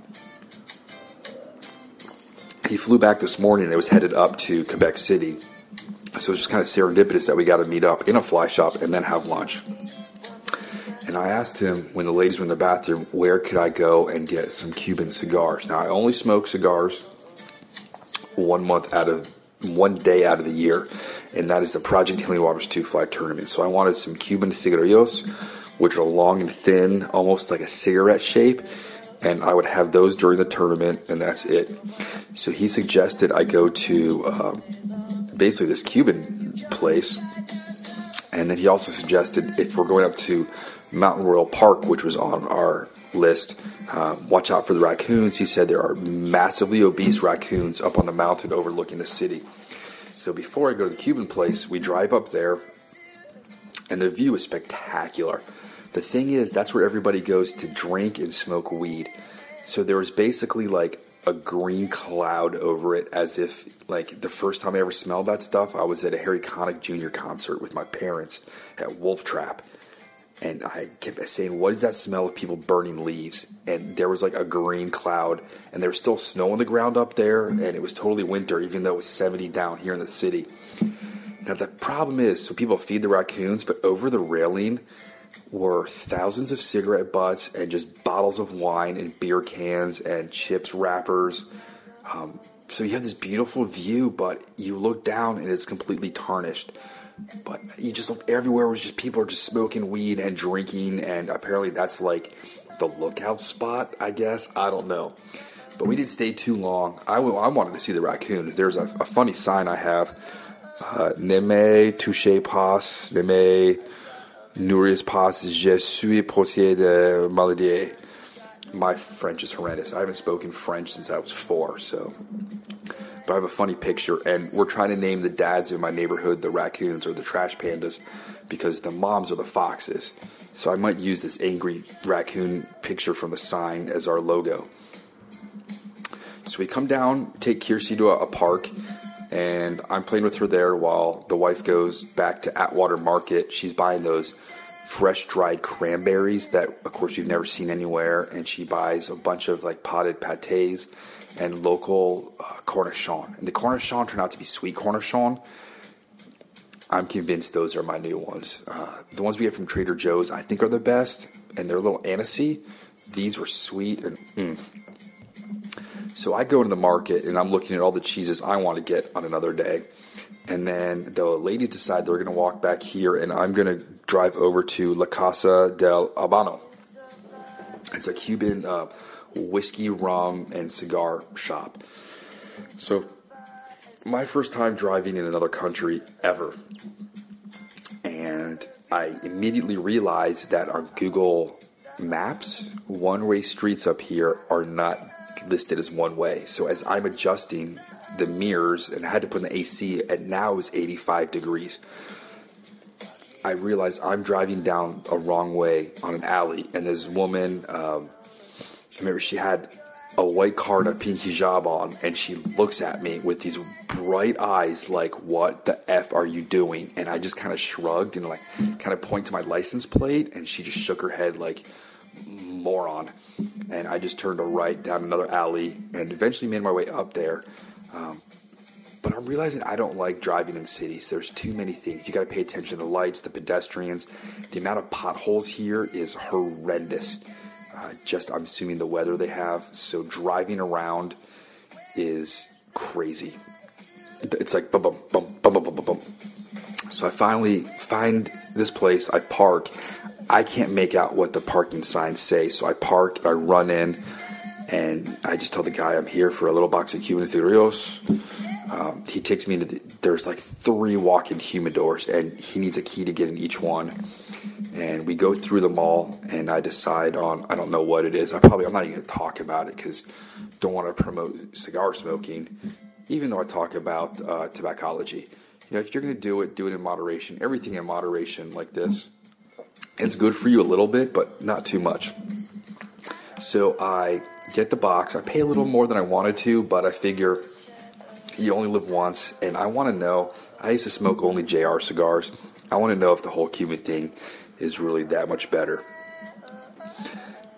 He flew back this morning and was headed up to Quebec City. So it was just kind of serendipitous that we got to meet up in a fly shop and then have lunch. And I asked him when the ladies were in the bathroom, where could I go and get some Cuban cigars? Now, I only smoke cigars one month out of one day out of the year, and that is the Project Healing Waters 2 Fly Tournament. So I wanted some Cuban cigarillos, which are long and thin, almost like a cigarette shape, and I would have those during the tournament, and that's it. So he suggested I go to uh, basically this Cuban place, and then he also suggested if we're going up to Mountain Royal Park, which was on our list. Uh, watch out for the raccoons. He said there are massively obese raccoons up on the mountain overlooking the city. So before I go to the Cuban place, we drive up there, and the view is spectacular. The thing is, that's where everybody goes to drink and smoke weed. So there was basically like a green cloud over it, as if like the first time I ever smelled that stuff, I was at a Harry Connick Jr. concert with my parents at Wolf Trap and I kept saying, "What is that smell of people burning leaves?" And there was like a green cloud, and there was still snow on the ground up there, and it was totally winter, even though it was 70 down here in the city. Now the problem is, so people feed the raccoons, but over the railing were thousands of cigarette butts and just bottles of wine and beer cans and chips wrappers. Um, so you have this beautiful view, but you look down and it's completely tarnished. But you just look everywhere was just people are just smoking weed and drinking, and apparently that's like the lookout spot. I guess I don't know, but we didn't stay too long. I, wanted to see the raccoons. There's a, a funny sign I have: uh, "Neme touche pas, neme Nourris pas, je suis portier de maladie. My French is horrendous. I haven't spoken French since I was four, so. But I have a funny picture, and we're trying to name the dads in my neighborhood the raccoons or the trash pandas because the moms are the foxes. So I might use this angry raccoon picture from the sign as our logo. So we come down, take Kiersey to a, a park, and I'm playing with her there while the wife goes back to Atwater Market. She's buying those fresh dried cranberries that, of course, you've never seen anywhere, and she buys a bunch of like potted pâtés and local uh, cornichon. And the cornichon turned out to be sweet cornichon. I'm convinced those are my new ones. Uh, the ones we get from Trader Joe's, I think, are the best, and they're a little anisey. These were sweet and. Mm. So I go to the market and I'm looking at all the cheeses I want to get on another day. And then the ladies decide they're going to walk back here, and I'm going to drive over to La Casa del Habano. It's a Cuban uh, whiskey, rum, and cigar shop. So, my first time driving in another country ever. And I immediately realized that our Google Maps one way streets up here are not listed as one way. So, as I'm adjusting the mirrors and I had to put in the AC, and now is 85 degrees. I realized I'm driving down a wrong way on an alley, and this woman, um, I remember she had a white car a pink hijab on, and she looks at me with these bright eyes, like, "What the f are you doing?" And I just kind of shrugged and like kind of point to my license plate, and she just shook her head like, "Moron." And I just turned a right down another alley, and eventually made my way up there. Um, but I'm realizing I don't like driving in cities. There's too many things. You got to pay attention to the lights, the pedestrians. The amount of potholes here is horrendous. Uh, just, I'm assuming the weather they have. So driving around is crazy. It's like bum bum bum bum bum bum bum. So I finally find this place. I park. I can't make out what the parking signs say. So I park. I run in, and I just tell the guy I'm here for a little box of Cuban Furios. Um, he takes me into the, there's like three walk-in humidors, and he needs a key to get in each one. And we go through them all, and I decide on I don't know what it is. I probably I'm not even going to talk about it because don't want to promote cigar smoking, even though I talk about uh, tobaccology. You know, if you're going to do it, do it in moderation. Everything in moderation, like this, it's good for you a little bit, but not too much. So I get the box. I pay a little more than I wanted to, but I figure you only live once, and I want to know. I used to smoke only JR cigars. I want to know if the whole Cuban thing is really that much better.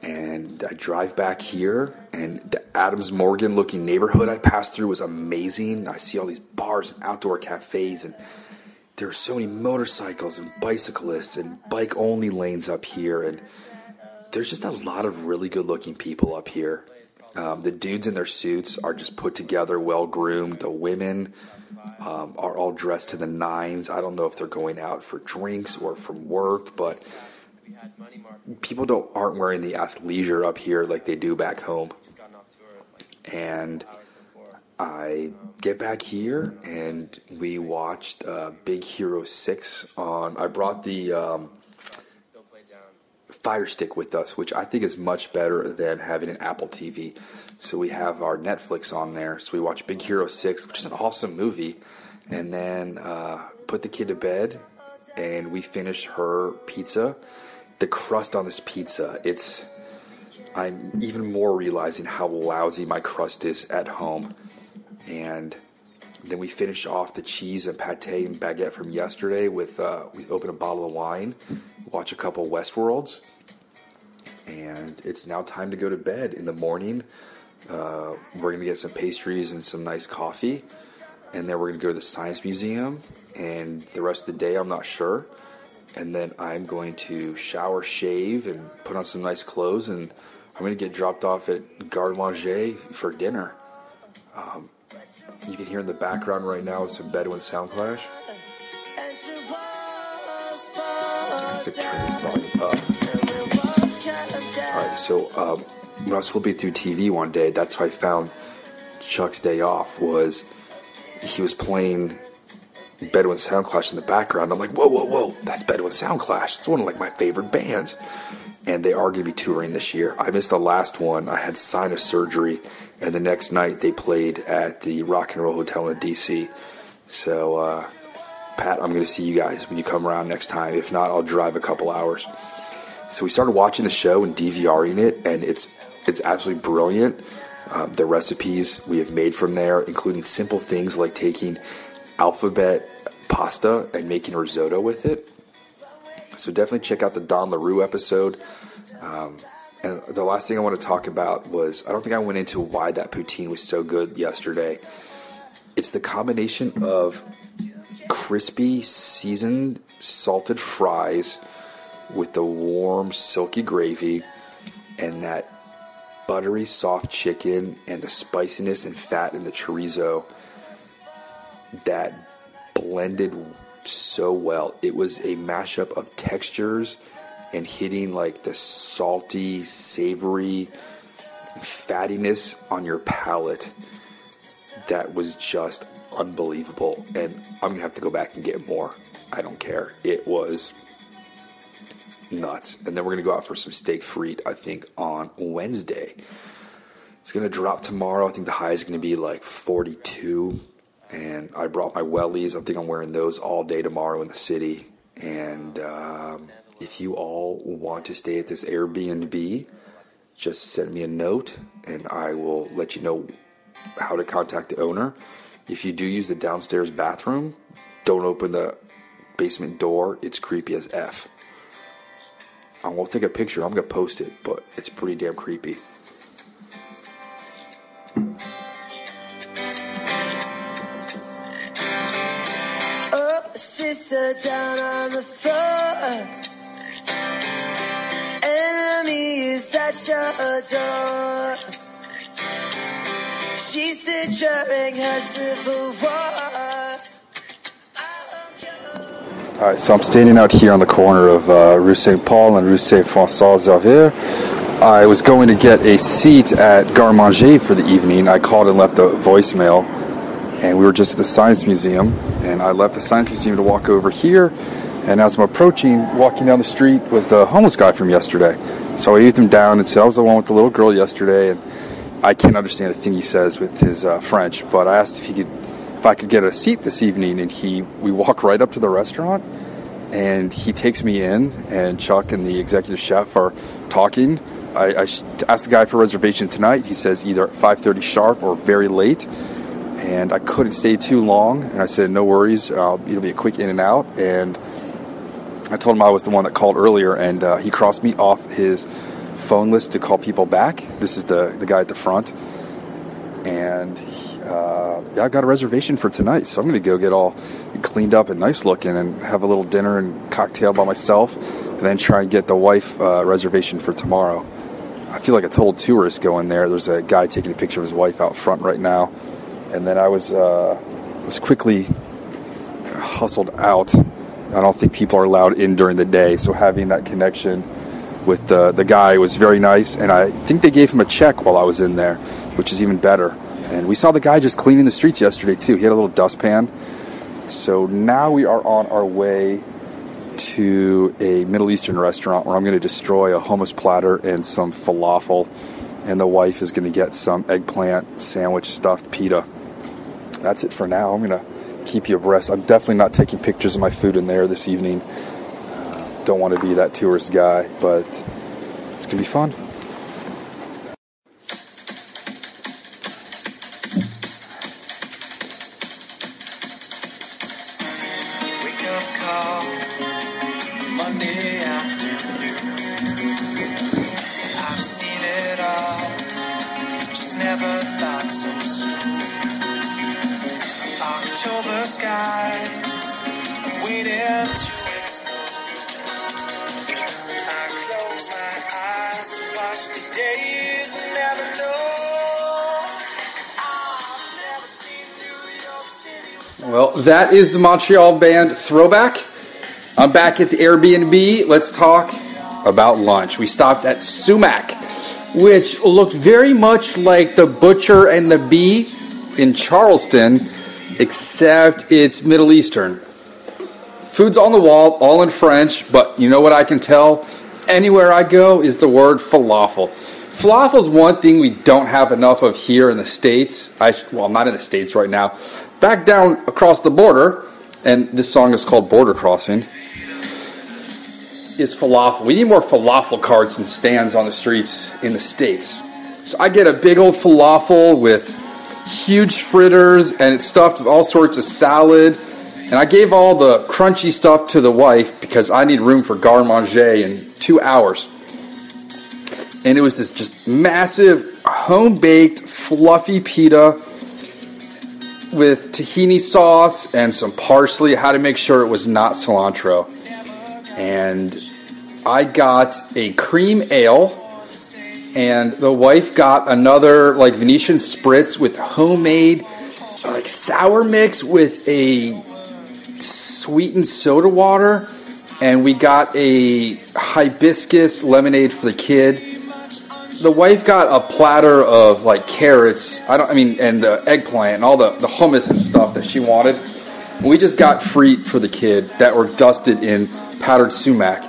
And I drive back here, and the Adams Morgan looking neighborhood I passed through was amazing. I see all these bars and outdoor cafes, and there are so many motorcycles and bicyclists and bike only lanes up here. And there's just a lot of really good looking people up here. Um, the dudes in their suits are just put together, well groomed. The women um, are all dressed to the nines. I don't know if they're going out for drinks or from work, but people don't aren't wearing the athleisure up here like they do back home. And I get back here and we watched uh, Big Hero Six on. I brought the. Um, Fire Stick with us, which I think is much better than having an Apple TV. So we have our Netflix on there. So we watch Big Hero 6, which is an awesome movie, and then uh, put the kid to bed, and we finish her pizza. The crust on this pizza, it's. I'm even more realizing how lousy my crust is at home. And then we finish off the cheese and pate and baguette from yesterday with, uh, we open a bottle of wine, watch a couple Westworlds, and it's now time to go to bed. In the morning, uh, we're to get some pastries and some nice coffee, and then we're to go to the Science Museum, and the rest of the day, I'm not sure. And then I'm going to shower, shave, and put on some nice clothes, and I'm to get dropped off at Garde Manger for dinner. Um, you can hear in the background right now some Bedouin sound clash. Alright, so um, when I was flipping through TV one day, that's how I found Chuck's day off was he was playing Bedouin Soundclash in the background. I'm like, whoa, whoa, whoa, that's Bedouin Soundclash. It's one of like my favorite bands. And they are going to be touring this year. I missed the last one. I had sinus surgery, and the next night they played at the Rock and Roll Hotel in DC. So, uh, Pat, I'm going to see you guys when you come around next time. If not, I'll drive a couple hours. So we started watching the show and DVRing it, and it's it's absolutely brilliant. Um, the recipes we have made from there, including simple things like taking alphabet pasta and making risotto with it. So definitely check out the Don LaRue episode. Um, and the last thing I want to talk about was I don't think I went into why that poutine was so good yesterday. It's the combination of crispy, seasoned, salted fries with the warm, silky gravy and that buttery, soft chicken and the spiciness and fat in the chorizo that blended so well. It was a mashup of textures and hitting like the salty, savory fattiness on your palate that was just unbelievable. And I'm gonna have to go back and get more. I don't care. It was nuts. And then we're gonna go out for some steak frite, I think, on Wednesday. It's gonna drop tomorrow. I think the high is gonna be like 42 and I brought my wellies. I think I'm wearing those all day tomorrow in the city. And um, if you all want to stay at this Airbnb, just send me a note and I will let you know how to contact the owner. If you do use the downstairs bathroom, don't open the basement door. It's creepy as F. I won't take a picture. I'm going to post it, but it's pretty damn creepy. sister down on the floor. Enemy is at your door. She's during her civil war. All right, so I'm standing out here on the corner of uh, Rue St. Paul and Rue St. François Xavier. I was going to get a seat at Garde Manger for the evening. I called and left a voicemail and we were just at the Science Museum, and I left the Science Museum to walk over here, and as I'm approaching, walking down the street was the homeless guy from yesterday. So I waved him down and said, I was the one with the little girl yesterday, and I can't understand a thing he says with his uh, French, but I asked if he could, if I could get a seat this evening, and he, we walk right up to the restaurant, and he takes me in, and Chuck and the executive chef are talking. I, I asked the guy for reservation tonight. He says either at 5:30 sharp or very late and I couldn't stay too long. And I said, no worries, uh, it'll be a quick in and out. And I told him I was the one that called earlier, and uh, he crossed me off his phone list to call people back. This is the, the guy at the front. And uh, yeah, I got a reservation for tonight, so I'm going to go get all cleaned up and nice looking and have a little dinner and cocktail by myself, and then try and get the wife uh, reservation for tomorrow. I feel like a total tourist going there. There's a guy taking a picture of his wife out front right now and then I was uh, was quickly hustled out. I don't think people are allowed in during the day, so having that connection with the the guy was very nice, and I think they gave him a check while I was in there, which is even better. And we saw the guy just cleaning the streets yesterday too. He had a little dustpan. So now we are on our way to a Middle Eastern restaurant where I'm going to destroy a hummus platter and some falafel, and the wife is going to get some eggplant sandwich stuffed pita that's it for now. I'm going to keep you abreast. I'm definitely not taking pictures of my food in there this evening. Don't want to be that tourist guy, but it's going to be fun. Well, that is the Montreal band throwback. I'm back at the Airbnb. Let's talk about lunch. We stopped at Sumac, which looked very much like the Butcher and the Bee in Charleston, except it's Middle Eastern. Food's on the wall, all in French, but you know what I can tell? Anywhere I go is the word falafel. Falafel is one thing we don't have enough of here in the States. I, well, I'm not in the States right now. Back down across the border, and this song is called Border Crossing, is falafel. We need more falafel carts and stands on the streets in the States. So I get a big old falafel with huge fritters and it's stuffed with all sorts of salad. And I gave all the crunchy stuff to the wife because I need room for garde manger in two hours. And it was this just massive, home baked, fluffy pita with tahini sauce and some parsley. Had to make sure it was not cilantro. And I got a cream ale, and the wife got another like Venetian spritz with homemade like sour mix with a sweetened soda water, and we got a hibiscus lemonade for the kid. The wife got a platter of like carrots. I don't. I mean, and the eggplant and all the the hummus and stuff that she wanted. We just got free for the kid that were dusted in powdered sumac.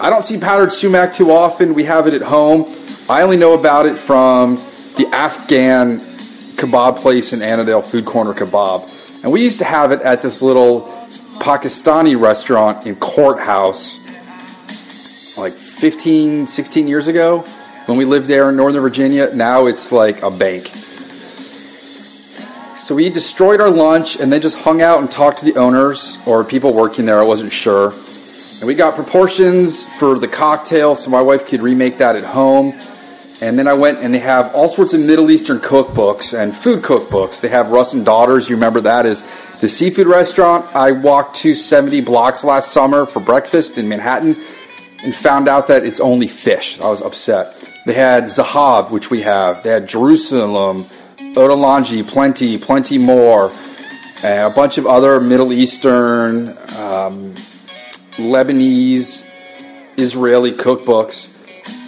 I don't see powdered sumac too often. We have it at home. I only know about it from the Afghan kebab place in Annandale, Food Corner Kebab. And we used to have it at this little Pakistani restaurant in Courthouse like 15, 16 years ago when we lived there in Northern Virginia. Now it's like a bank. So we destroyed our lunch and then just hung out and talked to the owners or people working there. I wasn't sure. And we got proportions for the cocktail so my wife could remake that at home. And then I went and they have all sorts of Middle Eastern cookbooks and food cookbooks. They have Russ and Daughters. You remember that is the seafood restaurant. I walked 270 blocks last summer for breakfast in Manhattan and found out that it's only fish. I was upset. They had Zahav, which we have. They had Jerusalem, Ottolenghi, plenty, plenty more. Uh, a bunch of other Middle Eastern, um, Lebanese, Israeli cookbooks,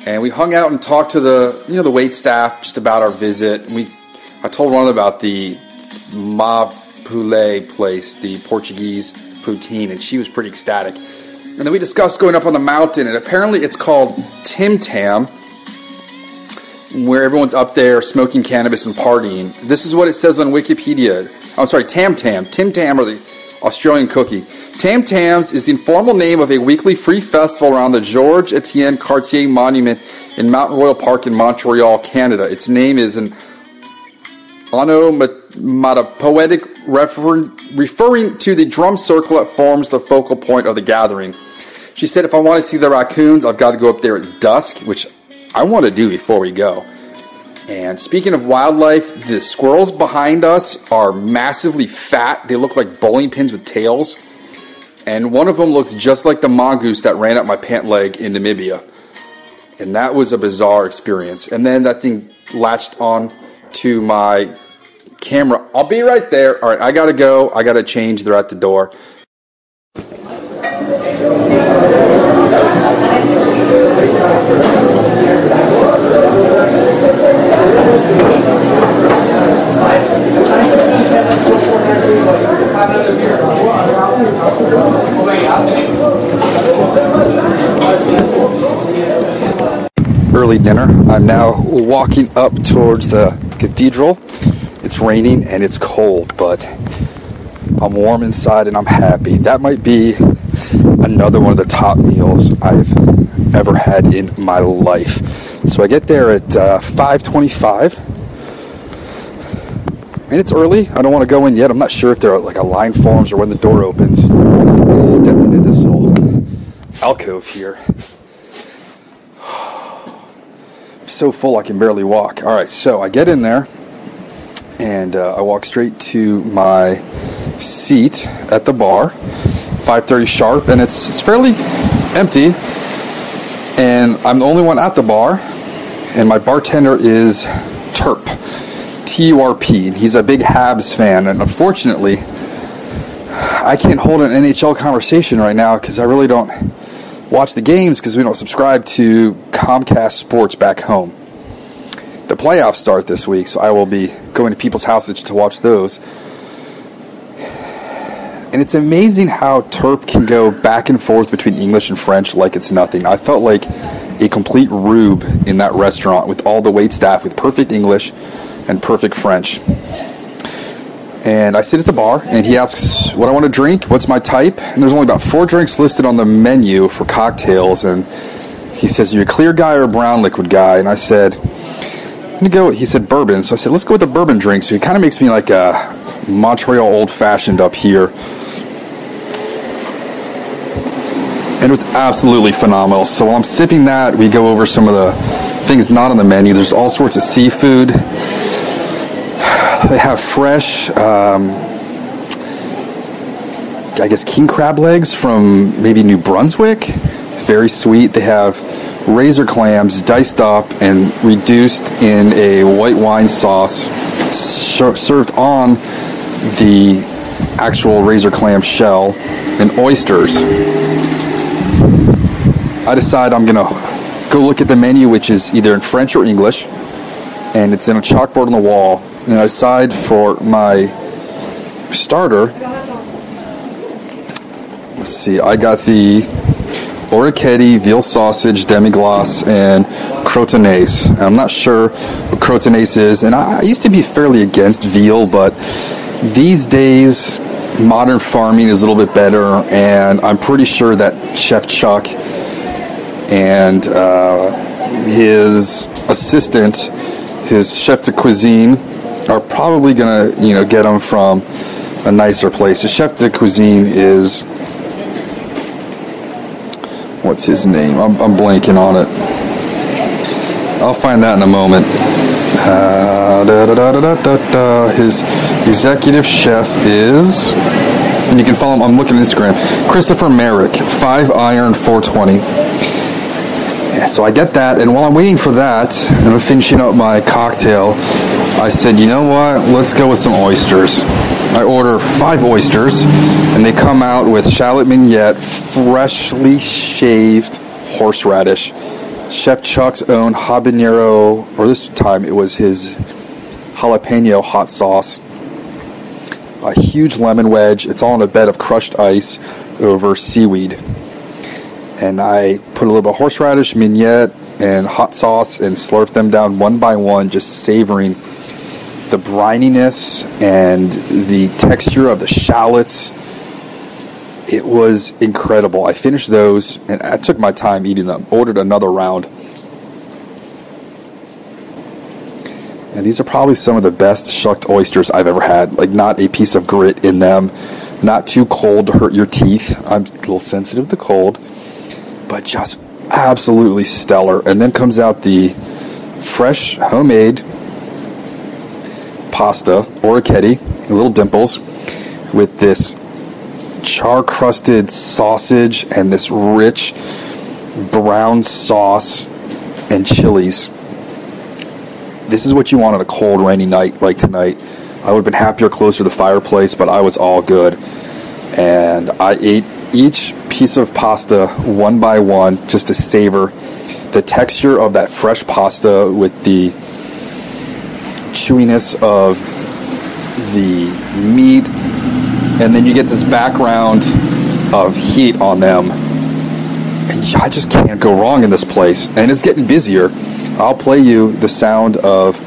and we hung out and talked to the you know the wait staff just about our visit. We I told one about the Ma Poulet place, the Portuguese poutine, and she was pretty ecstatic. And then we discussed going up on the mountain, and apparently it's called Tim Tam, where everyone's up there smoking cannabis and partying. This is what it says on Wikipedia. Oh, I'm sorry, Tam Tam. Tim Tam, or the Australian cookie. Tam Tams is the informal name of a weekly free festival around the Georges Etienne Cartier Monument in Mount Royal Park in Montreal, Canada. Its name is an onomatopoetic refer- referring to the drum circle that forms the focal point of the gathering. She said, if I want to see the raccoons, I've got to go up there at dusk, which I want to do before we go. And speaking of wildlife, the squirrels behind us are massively fat. They look like bowling pins with tails. And one of them looks just like the mongoose that ran up my pant leg in Namibia. And that was a bizarre experience. And then that thing latched on to my camera. I'll be right there. All right, I gotta go. I gotta change. They're at the door. Early dinner. I'm now walking up towards the cathedral. It's raining and it's cold, but I'm warm inside and I'm happy. That might be another one of the top meals I've ever had in my life. So I get there at uh, 5:25, and it's early. I don't want to go in yet. I'm not sure if there are like a line forms or when the door opens. I step into this little alcove here. I'm [sighs] so full I can barely walk. All right, so I get in there and uh, I walk straight to my seat at the bar. 5:30 sharp, and it's it's fairly empty. And I'm the only one at the bar, and my bartender is Turp, T-U-R-P. He's a big Habs fan, and unfortunately, I can't hold an NHL conversation right now because I really don't watch the games because we don't subscribe to Comcast Sports back home. The playoffs start this week, so I will be going to people's houses to watch those. And it's amazing how Turp can go back and forth between English and French like it's nothing. I felt like a complete rube in that restaurant with all the wait staff with perfect English and perfect French. And I sit at the bar, and he asks what I want to drink, what's my type, and there's only about four drinks listed on the menu for cocktails. And he says, "Are you a clear guy or a brown liquid guy?" And I said, "I'm gonna go." He said, "Bourbon." So I said, "Let's go with the bourbon drink." So he kind of makes me like a Montreal old fashioned up here. And it was absolutely phenomenal. So while I'm sipping that, we go over some of the things not on the menu. There's all sorts of seafood. They have fresh, um, I guess, king crab legs from maybe New Brunswick. It's Very sweet. They have razor clams diced up and reduced in a white wine sauce, served on the actual razor clam shell, and oysters. I decide I'm going to go look at the menu, which is either in French or English, and it's in a chalkboard on the wall and I aside for my starter, let's see, I got the orecchiette, veal sausage, demi-glace, and crotonnaise. I'm not sure what crotonnaise is, and I used to be fairly against veal, but these days, modern farming is a little bit better, and I'm pretty sure that Chef Chuck and uh, his assistant, his chef de cuisine, are probably going to, you know, get them from a nicer place. The chef de cuisine is what's his name? I'm, I'm blanking on it. I'll find that in a moment. Uh, da, da, da, his executive chef is, and you can follow him. I'm looking at Instagram. Christopher Merrick, five iron, 420. So I get that, and while I'm waiting for that, and I'm finishing up my cocktail, I said, you know what? Let's go with some oysters. I order five oysters, and they come out with shallot mignonette, freshly shaved horseradish, Chef Chuck's own habanero, or this time it was his jalapeno hot sauce, a huge lemon wedge. It's all in a bed of crushed ice over seaweed. And I put a little bit of horseradish, mignonette, and hot sauce and slurp them down one by one, just savoring the brininess and the texture of the shallots. It was incredible. I finished those and I took my time eating them. Ordered another round. And these are probably some of the best shucked oysters I've ever had. Like, not a piece of grit in them, not too cold to hurt your teeth. I'm a little sensitive to cold, but just absolutely stellar. And then comes out the fresh, homemade pasta, orecchiette, little dimples, with this char crusted sausage and this rich brown sauce and chilies. This is what you want on a cold, rainy night like tonight. I would have been happier closer to the fireplace, but I was all good. And I ate each piece of pasta one by one just to savor the texture of that fresh pasta with the chewiness of the meat, and then you get this background of heat on them. And I just can't go wrong in this place. And it's getting busier. I'll play you the sound of.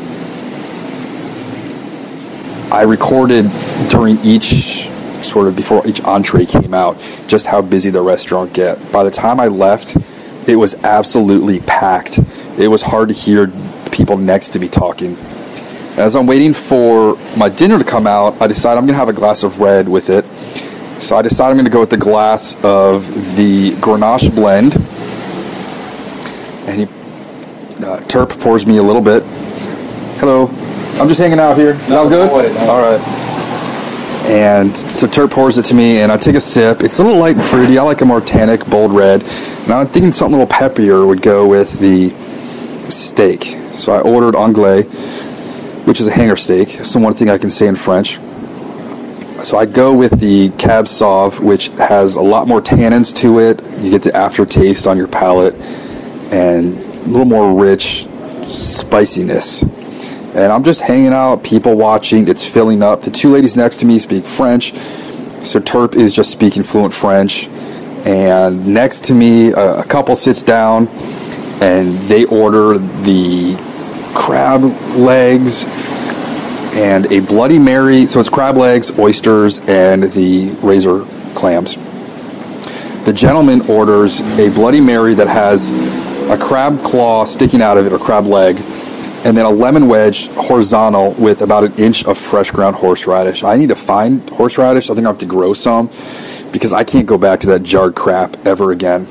I recorded during each sort of before each entree came out just how busy the restaurant get. By the time I left, it was absolutely packed. It was hard to hear people next to me talking. As I'm waiting for my dinner to come out, I decide I'm going to have a glass of red with it. So I decide I'm going to go with the glass of the Grenache blend. And he, uh, Turp pours me a little bit. Hello. I'm just hanging out here. No, good? All right. And so Turp pours it to me, and I take a sip. It's a little light and fruity. I like a more tannic, bold red. And I'm thinking something a little peppier would go with the steak. So I ordered onglet which is a hanger steak. It's the one thing I can say in French. So I go with the Cab Sauv, which has a lot more tannins to it. You get the aftertaste on your palate and a little more rich spiciness. And I'm just hanging out, people watching. It's filling up. The two ladies next to me speak French. So Turp is just speaking fluent French. And next to me, a, a couple sits down and they order the crab legs and a Bloody Mary. So it's crab legs, oysters, and the razor clams. The gentleman orders a Bloody Mary that has a crab claw sticking out of it, or crab leg, and then a lemon wedge horizontal with about an inch of fresh ground horseradish. I need to find horseradish. I think I have to grow some because I can't go back to that jarred crap ever again.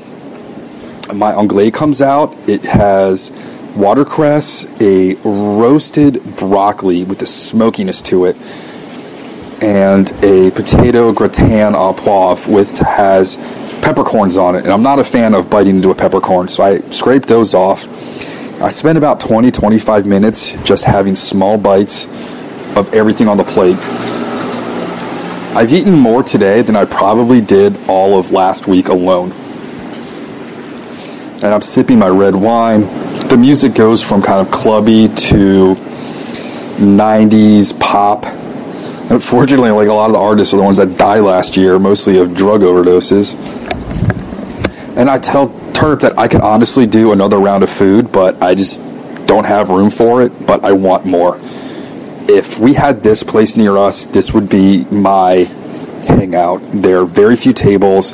My onglet comes out. It has watercress, a roasted broccoli with the smokiness to it, and a potato gratin au poivre with has peppercorns on it. And I'm not a fan of biting into a peppercorn, so I scrape those off. I spent about 20, 25 minutes just having small bites of everything on the plate. I've eaten more today than I probably did all of last week alone. And I'm sipping my red wine. The music goes from kind of clubby to 90s pop. Unfortunately, like a lot of the artists are the ones that died last year, mostly of drug overdoses. And I tell Turp that I could honestly do another round of food, but I just don't have room for it, but I want more. If we had this place near us, this would be my hangout. There are very few tables.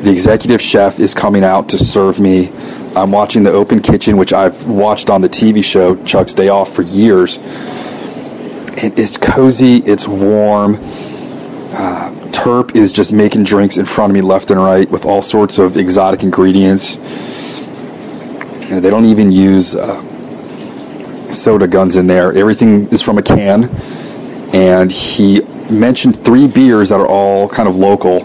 The executive chef is coming out to serve me. I'm watching the open kitchen, which I've watched on the TV show Chuck's Day Off for years. It is cozy, it's warm. Uh, Turp is just making drinks in front of me left and right with all sorts of exotic ingredients. You know, they don't even use uh, soda guns in there. Everything is from a can. And he mentioned three beers that are all kind of local.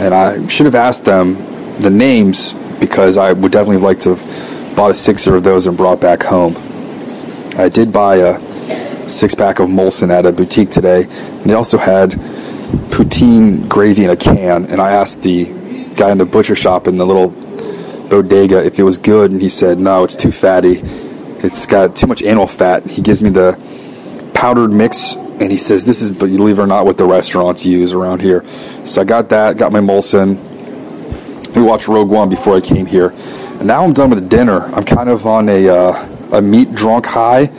And I should have asked them the names because I would definitely like to have bought a sixer of those and brought back home. I did buy a six pack of Molson at a boutique today. They also had poutine gravy in a can. And I asked the guy in the butcher shop in the little bodega if it was good. And he said, no, it's too fatty. It's got too much animal fat. He gives me the powdered mix and he says this is believe it or not what the restaurants use around here so i got that got my molson we watched rogue one before i came here and now i'm done with dinner i'm kind of on a, uh, a meat drunk high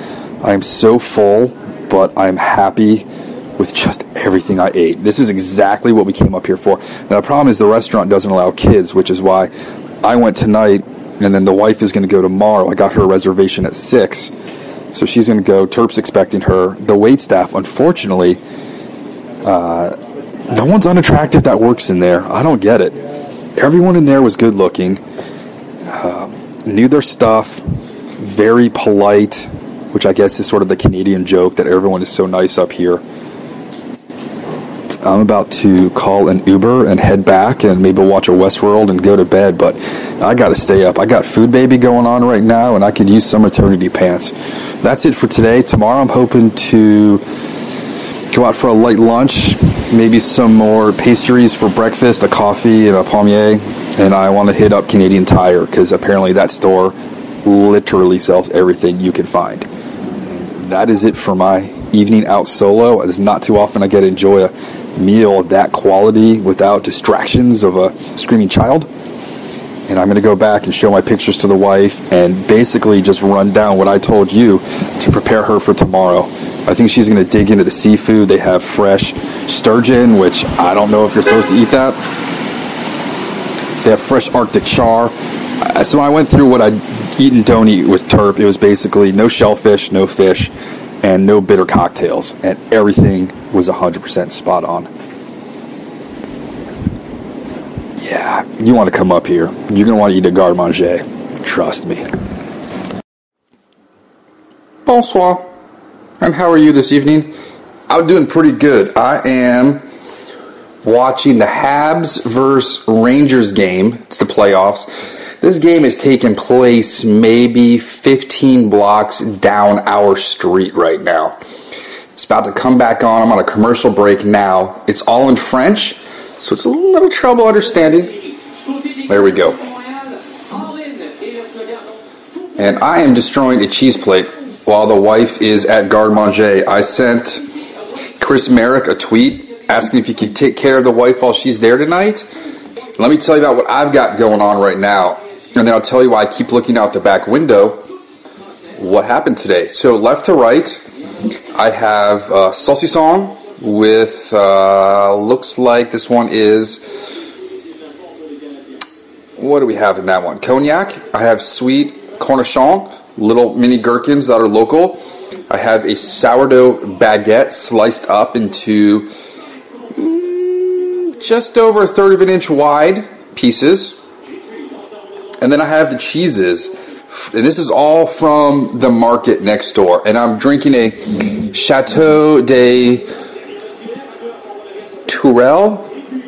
i'm so full but i'm happy with just everything i ate this is exactly what we came up here for now the problem is the restaurant doesn't allow kids which is why i went tonight and then the wife is going to go tomorrow i got her a reservation at 6 so she's going to go. Turp's expecting her. The wait staff, unfortunately, uh, no one's unattractive that works in there. I don't get it. Everyone in there was good looking, uh, knew their stuff, very polite, which I guess is sort of the Canadian joke that everyone is so nice up here. I'm about to call an Uber and head back and maybe watch a Westworld and go to bed, but I got to stay up. I got Food Baby going on right now, and I could use some maternity pants. That's it for today. Tomorrow, I'm hoping to go out for a light lunch, maybe some more pastries for breakfast, a coffee, and a palmier. And I want to hit up Canadian Tire because apparently that store literally sells everything you can find. That is it for my evening out solo. It's not too often I get to enjoy a meal of that quality without distractions of a screaming child. And I'm going to go back and show my pictures to the wife and basically just run down what I told you to prepare her for tomorrow. I think she's going to dig into the seafood. They have fresh sturgeon, which I don't know if you're supposed to eat that. They have fresh Arctic char. Uh, so I went through what I'd eat and don't eat with Turp. It was basically no shellfish, no fish, and no bitter cocktails. And everything was 100% spot on. Yeah, you want to come up here. You're going to want to eat a garde manger. Trust me. Bonsoir. And how are you this evening? I'm doing pretty good. I am watching the Habs versus Rangers game. It's the playoffs. This game is taking place maybe 15 blocks down our street right now. It's about to come back on. I'm on a commercial break now. It's all in French, so it's a little trouble understanding. There we go. And I am destroying a cheese plate while the wife is at garde manger. I sent Chris Merrick a tweet asking if you could take care of the wife while she's there tonight. Let me tell you about what I've got going on right now, and then I'll tell you why I keep looking out the back window. What happened today? So left to right, I have saucisson with uh, looks like this one is what do we have in that one? Cognac. I have sweet cornichon, little mini gherkins that are local. I have a sourdough baguette sliced up into mm, just over a third of an inch wide pieces. And then I have the cheeses. And this is all from the market next door. And I'm drinking a Chateau de Tourelle,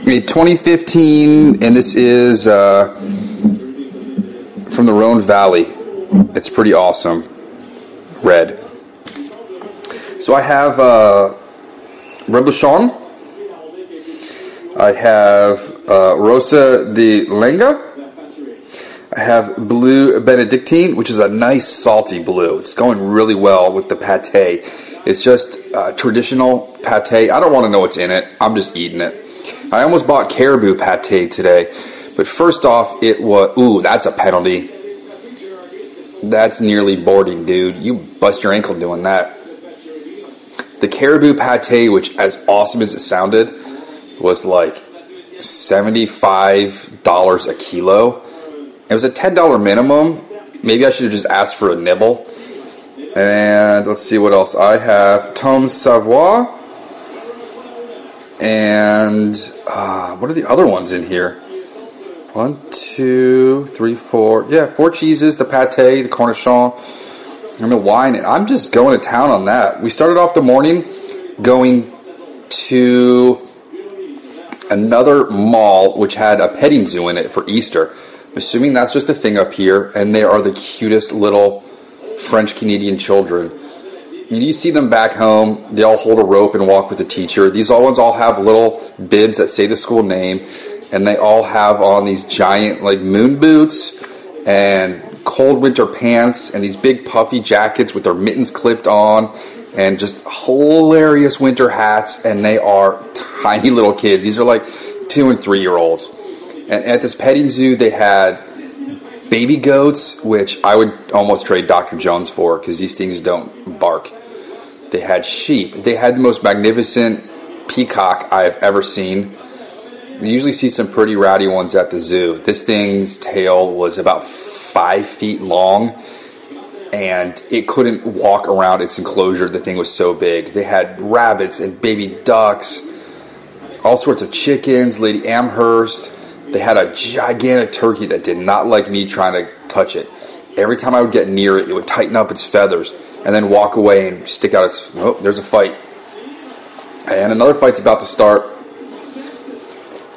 a 2015, and this is uh, from the Rhone Valley. It's pretty awesome. Red. So I have uh, Reblochon. I have uh, Rosa de Lenga. I have Blue Benedictine, which is a nice salty blue. It's going really well with the pate. It's just uh, traditional pate. I don't want to know what's in it. I'm just eating it. I almost bought caribou pate today, but first off, it was ooh, that's a penalty. That's nearly boarding, dude. You bust your ankle doing that. The caribou pate, which as awesome as it sounded, was like $75 a kilo. It was a $10 minimum. Maybe I should have just asked for a nibble. And let's see what else I have. Tom Savoie. And uh, what are the other ones in here? One, two, three, four. Yeah, four cheeses, the pate, the cornichon, and the wine. And I'm just going to town on that. We started off the morning going to another mall which had a petting zoo in it for Easter. Assuming that's just a thing up here, and they are the cutest little French Canadian children. You see them back home, they all hold a rope and walk with the teacher. These all ones all have little bibs that say the school name, and they all have on these giant like moon boots and cold winter pants and these big puffy jackets with their mittens clipped on and just hilarious winter hats and they are [laughs] tiny little kids. These are like two and three year olds. And at this petting zoo, they had baby goats, which I would almost trade Dr. Jones for because these things don't bark. They had sheep. They had the most magnificent peacock I have ever seen. You usually see some pretty rowdy ones at the zoo. This thing's tail was about five feet long and it couldn't walk around its enclosure. The thing was so big. They had rabbits and baby ducks, all sorts of chickens, Lady Amherst. They had a gigantic turkey that did not like me trying to touch it. Every time I would get near it, it would tighten up its feathers and then walk away and stick out its. Oh, there's a fight. And another fight's about to start.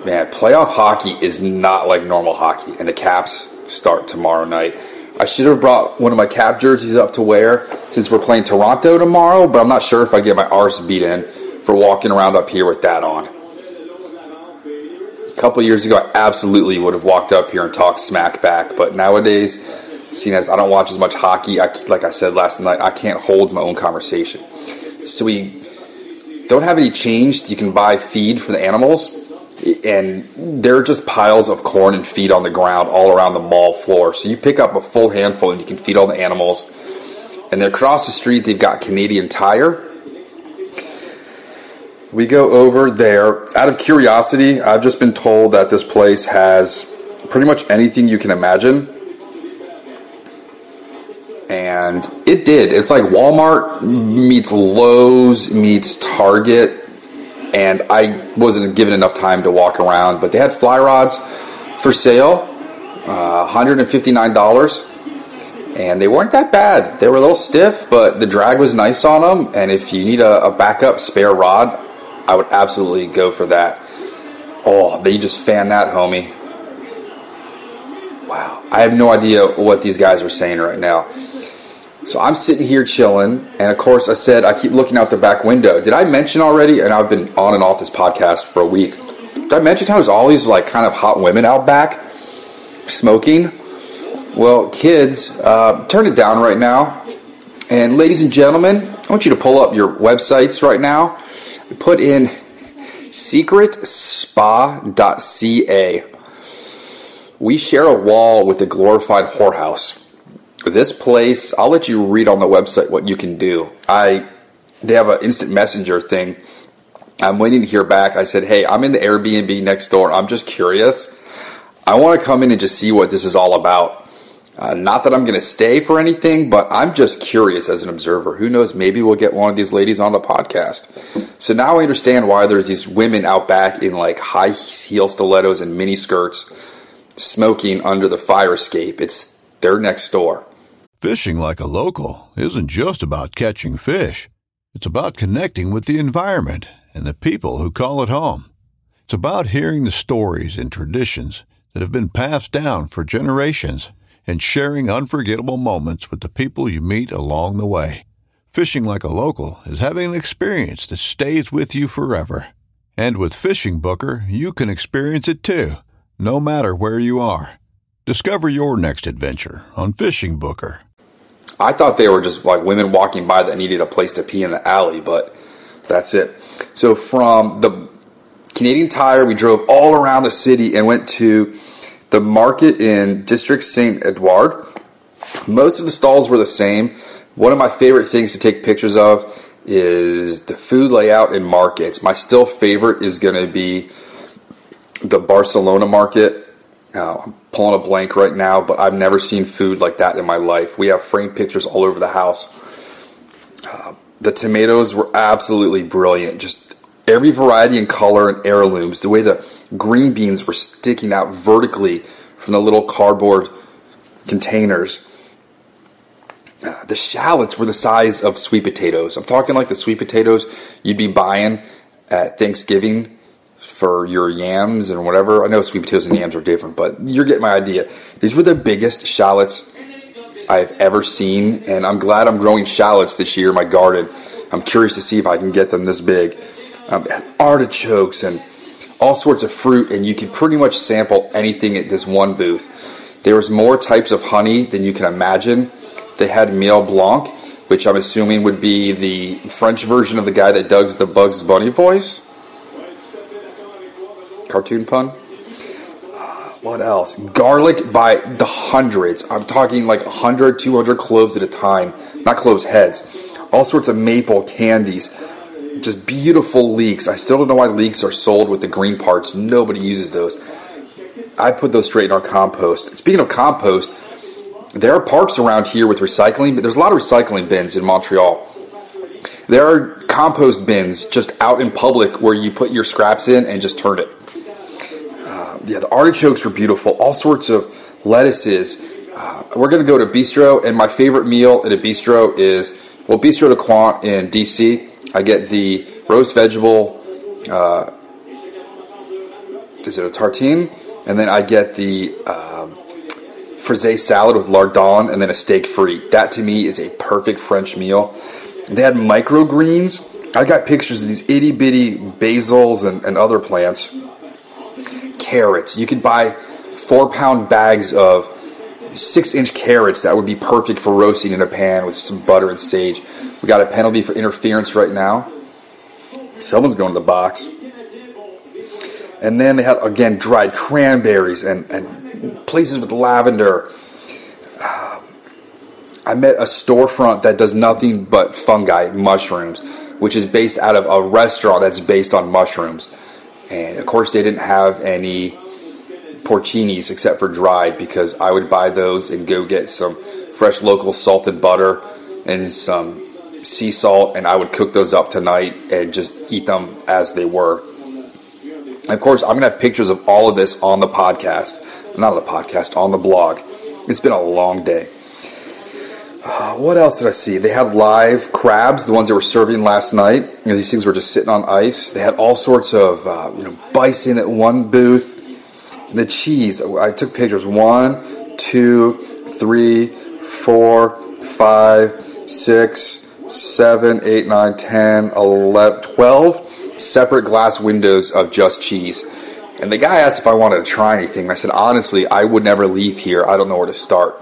Man, playoff hockey is not like normal hockey, and the Caps start tomorrow night. I should have brought one of my cap jerseys up to wear since we're playing Toronto tomorrow, but I'm not sure if I get my arse beat in for walking around up here with that on. A couple years ago, I absolutely would have walked up here and talked smack back, but nowadays, seeing as I don't watch as much hockey, I, like I said last night, I can't hold my own conversation. So we don't have any change. You can buy feed for the animals and there are just piles of corn and feed on the ground all around the mall floor. So you pick up a full handful and you can feed all the animals. And then across the street, they've got Canadian Tire. We go over there. Out of curiosity, I've just been told that this place has pretty much anything you can imagine. And it did. It's like Walmart meets Lowe's meets Target and I wasn't given enough time to walk around. But they had fly rods for sale, uh, $159, and they weren't that bad. They were a little stiff, but the drag was nice on them. And if you need a, a backup spare rod, I would absolutely go for that. Oh, they just fan that, homie. Wow. I have no idea what these guys are saying right now. So I'm sitting here chilling, and of course, I said I keep looking out the back window. Did I mention already? And I've been on and off this podcast for a week. Did I mention how there's all these like kind of hot women out back smoking? Well, kids, uh, turn it down right now. And ladies and gentlemen, I want you to pull up your websites right now. Put in secretspa.ca. We share a wall with a glorified whorehouse. This place, I'll let you read on the website what you can do. I they have an instant messenger thing. I'm waiting to hear back. I said, "Hey, I'm in the Airbnb next door. I'm just curious. I want to come in and just see what this is all about." Uh, not that I'm going to stay for anything, but I'm just curious as an observer. Who knows? Maybe we'll get one of these ladies on the podcast. So now I understand why there's these women out back in like high heel stilettos and mini skirts smoking under the fire escape. It's they're next door. Fishing like a local isn't just about catching fish. It's about connecting with the environment and the people who call it home. It's about hearing the stories and traditions that have been passed down for generations and sharing unforgettable moments with the people you meet along the way. Fishing like a local is having an experience that stays with you forever. And with Fishing Booker, you can experience it too, no matter where you are. Discover your next adventure on Fishing Booker. I thought they were just like women walking by that needed a place to pee in the alley, but that's it. So from the Canadian Tire, we drove all around the city and went to the market in District St. Edward. Most of the stalls were the same. One of my favorite things to take pictures of is the food layout in markets. My still favorite is going to be the Barcelona market. Uh, I'm pulling a blank right now, but I've never seen food like that in my life. We have framed pictures all over the house. Uh, the tomatoes were absolutely brilliant. Just every variety and color and heirlooms. The way the green beans were sticking out vertically from the little cardboard containers. Uh, the shallots were the size of sweet potatoes. I'm talking like the sweet potatoes you'd be buying at Thanksgiving for your yams and whatever. I know sweet potatoes and yams are different, but you're getting my idea. These were the biggest shallots I've ever seen, and I'm glad I'm growing shallots this year in my garden. I'm curious to see if I can get them this big. Um, artichokes and all sorts of fruit, and you can pretty much sample anything at this one booth. There was more types of honey than you can imagine. They had Miel Blanc, which I'm assuming would be the French version of the guy that does the Bugs Bunny voice. Cartoon pun. Uh, what else? Garlic by the hundreds. I'm talking like 100, 200 cloves at a time. Not cloves, heads. All sorts of maple candies just beautiful leeks. I still don't know why leeks are sold with the green parts. Nobody uses those. I put those straight in our compost. Speaking of compost, there are parks around here with recycling, but there's a lot of recycling bins in Montreal. There are compost bins just out in public where you put your scraps in and just turn it. Uh, yeah, the artichokes were beautiful. All sorts of lettuces. Uh, we're going to go to Bistro, and my favorite meal at a Bistro is well, Bistrot du Coin in DC I get the roast vegetable. Uh, is it a tartine? And then I get the um, frisee salad with lardon and then a steak frite. That to me is a perfect French meal. They had microgreens. I got pictures of these itty bitty basils and, and other plants. Carrots. You could buy four pound bags of six inch carrots that would be perfect for roasting in a pan with some butter and sage. We got a penalty for interference right now. Someone's going to the box. And then they had, again, dried cranberries and, and places with lavender. Uh, I met a storefront that does nothing but fungi, mushrooms, which is based out of a restaurant that's based on mushrooms. And of course, they didn't have any porcinis except for dried because I would buy those and go get some fresh local salted butter and some sea salt, and I would cook those up tonight and just eat them as they were. And of course, I'm going to have pictures of all of this on the podcast. Not on the podcast, on the blog. It's been a long day. [sighs] What else did I see? They had live crabs, the ones that were serving last night. You know, these things were just sitting on ice. They had all sorts of uh, you know bison at one booth. The cheese. I took pictures. One, two, three, four, five, six, 7, 8, 9, 10, 11, 12 separate glass windows of just cheese. And the guy asked if I wanted to try anything. I said, honestly, I would never leave here. I don't know where to start.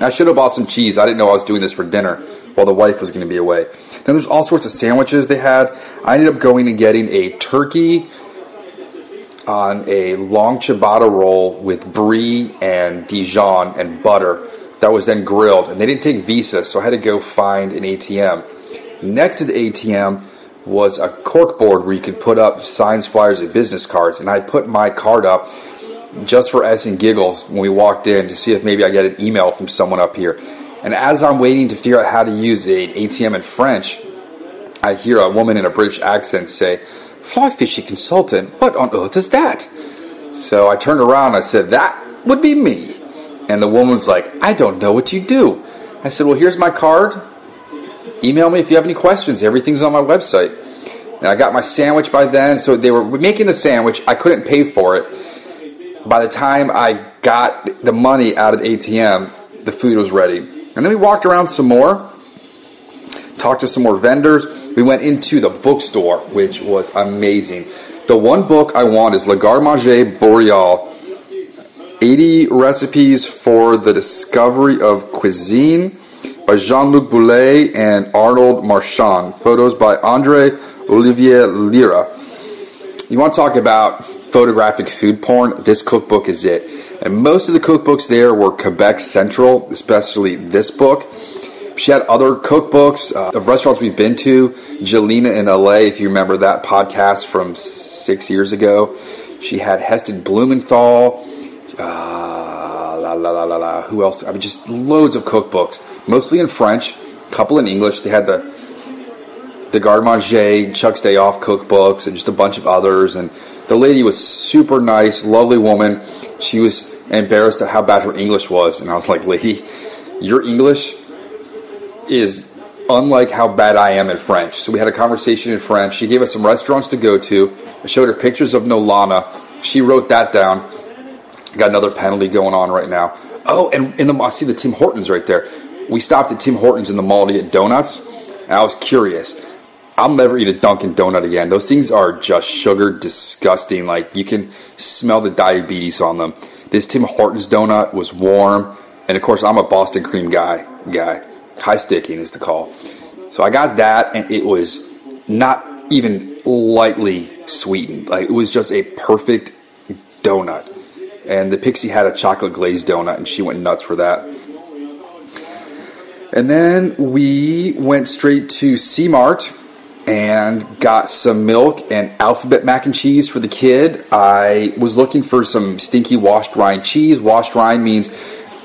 I should have bought some cheese. I didn't know I was doing this for dinner. while the wife was going to be away. Then there's all sorts of sandwiches they had. I ended up going and getting a turkey on a long ciabatta roll with brie and Dijon and butter that was then grilled. And they didn't take Visa, so I had to go find an ATM. Next to the ATM was a cork board where you could put up signs, flyers, and business cards. And I put my card up just for S and giggles when we walked in to see if maybe I get an email from someone up here. And as I'm waiting to figure out how to use an ATM in French, I hear a woman in a British accent say, Fly fishing consultant, what on earth is that? So I turned around and I said, That would be me. And the woman was like, I don't know what you do. I said, Well, here's my card. Email me if you have any questions. Everything's on my website. And I got my sandwich by then. So they were making the sandwich. I couldn't pay for it. By the time I got the money out of the ATM, the food was ready. And then we walked around some more, talked to some more vendors. We went into the bookstore, which was amazing. The one book I want is Le Garde Manger Boreal 80 Recipes for the Discovery of Cuisine by Jean Luc Boulay and Arnaud Marchand. Photos by Andre Olivier Lyra. You want to talk about photographic food porn? This cookbook is it. And most of the cookbooks there were Quebec Central, especially this book. She had other cookbooks uh, of restaurants we've been to. Jelena in LA, if you remember that podcast from six years ago. She had Heston Blumenthal. Uh, la la la la la. Who else? I mean, just loads of cookbooks, mostly in French, a couple in English. They had the the Garde Manger, Chuck's Day Off cookbooks, and just a bunch of others. And the lady was super nice, lovely woman. She was embarrassed at how bad her English was, and I was like, "Lady, your English is unlike how bad I am in French." So we had a conversation in French. She gave us some restaurants to go to. I showed her pictures of Nolana. She wrote that down. Got another penalty going on right now. Oh, and in the I see the Tim Hortons right there. We stopped at Tim Hortons in the mall to get donuts. And I was curious. I'll never eat a Dunkin' Donut again. Those things are just sugar, disgusting. Like you can smell the diabetes on them. This Tim Hortons donut was warm, and of course I'm a Boston cream guy. Guy, high sticking is the call. So I got that, and it was not even lightly sweetened. Like it was just a perfect donut. And the Pixie had a chocolate glazed donut, and she went nuts for that. And then we went straight to C Mart and got some milk and alphabet mac and cheese for the kid. I was looking for some stinky washed rind cheese. Washed rind means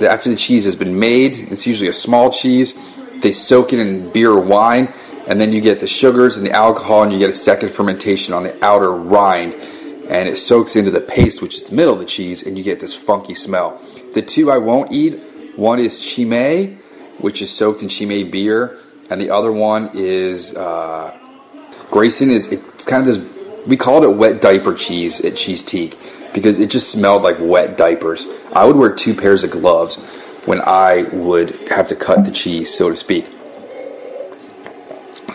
that after the cheese has been made, it's usually a small cheese. They soak it in beer or wine, and then you get the sugars and the alcohol, and you get a second fermentation on the outer rind, and it soaks into the paste, which is the middle of the cheese, and you get this funky smell. The two I won't eat one is Chimay, which is soaked in Chimay beer, and the other one is. Uh, Grayson is it's kind of this we called it wet diaper cheese at Cheesetique because it just smelled like wet diapers. I would wear two pairs of gloves when I would have to cut the cheese, so to speak.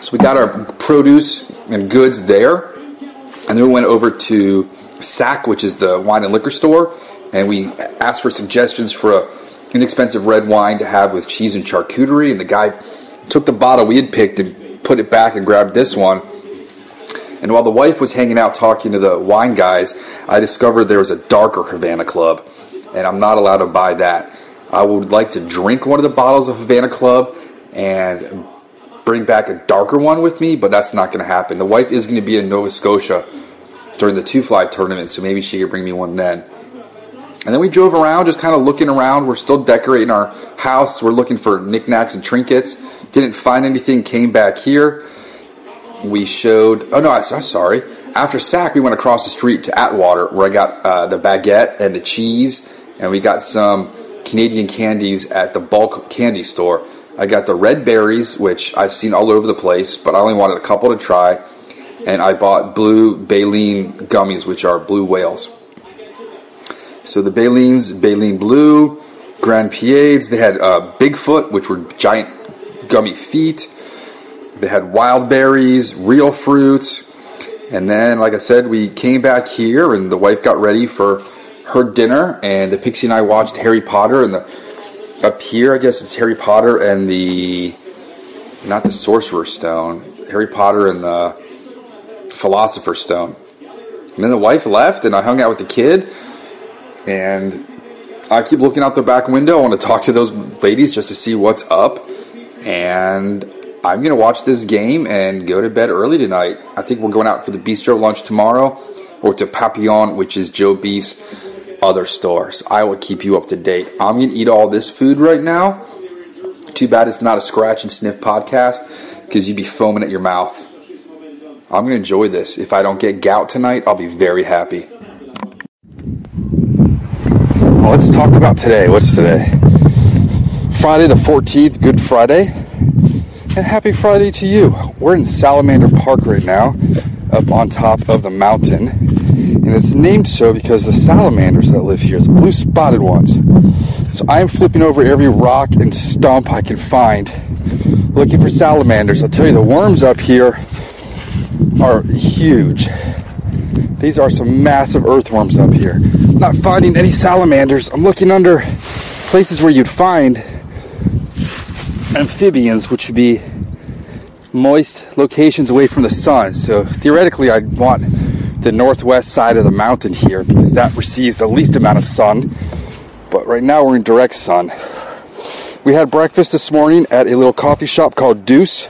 So we got our produce and goods there, and then we went over to SAQ, which is the wine and liquor store, and we asked for suggestions for a inexpensive red wine to have with cheese and charcuterie. And the guy took the bottle we had picked and put it back and grabbed this one. And while the wife was hanging out talking to the wine guys, I discovered there was a darker Havana Club, and I'm not allowed to buy that. I would like to drink one of the bottles of Havana Club and bring back a darker one with me, but that's not going to happen. The wife is going to be in Nova Scotia during the two fly tournament, so maybe she could bring me one then. And then we drove around, just kind of looking around. We're still decorating our house. We're looking for knickknacks and trinkets. Didn't find anything. Came back here we showed. Oh no, I, am sorry. After SAQ, we went across the street to Atwater, where I got uh, the baguette and the cheese, and we got some Canadian candies at the bulk candy store. I got the red berries, which I've seen all over the place, but I only wanted a couple to try. And I bought blue baleen gummies, which are blue whales. So the Baleen's Baleen Blue, Grand Pieds, they had uh, Bigfoot, which were giant gummy feet. They had wild berries, real fruits. And then, like I said, we came back here and the wife got ready for her dinner. And the Pixie and I watched Harry Potter. And the, up here, I guess it's Harry Potter and the not the Sorcerer's Stone, Harry Potter and the Philosopher's Stone. And then the wife left, and I hung out with the kid, and I keep looking out the back window. I want to talk to those ladies just to see what's up, and I'm going to watch this game and go to bed early tonight. I think we're going out for the bistro lunch tomorrow, or to Papillon, which is Joe Beef's other stores. I will keep you up to date. I'm going to eat all this food right now. Too bad it's not a scratch and sniff podcast because you'd be foaming at your mouth. I'm going to enjoy this. If I don't get gout tonight, I'll be very happy. Well, let's talk about today. What's today? Friday the 14th, Good Friday. And happy Friday to you. We're in Salamander Park right now, up on top of the mountain. And it's named so because the salamanders that live here, the blue spotted ones. So I am flipping over every rock and stump I can find looking for salamanders. I'll tell you, the worms up here are huge. These are some massive earthworms up here. Not finding any salamanders. I'm looking under places where you'd find amphibians, which would be moist locations away from the sun. So theoretically, I'd want the northwest side of the mountain here because that receives the least amount of sun. But right now, we're in direct sun. We had breakfast this morning at a little coffee shop called Deuce.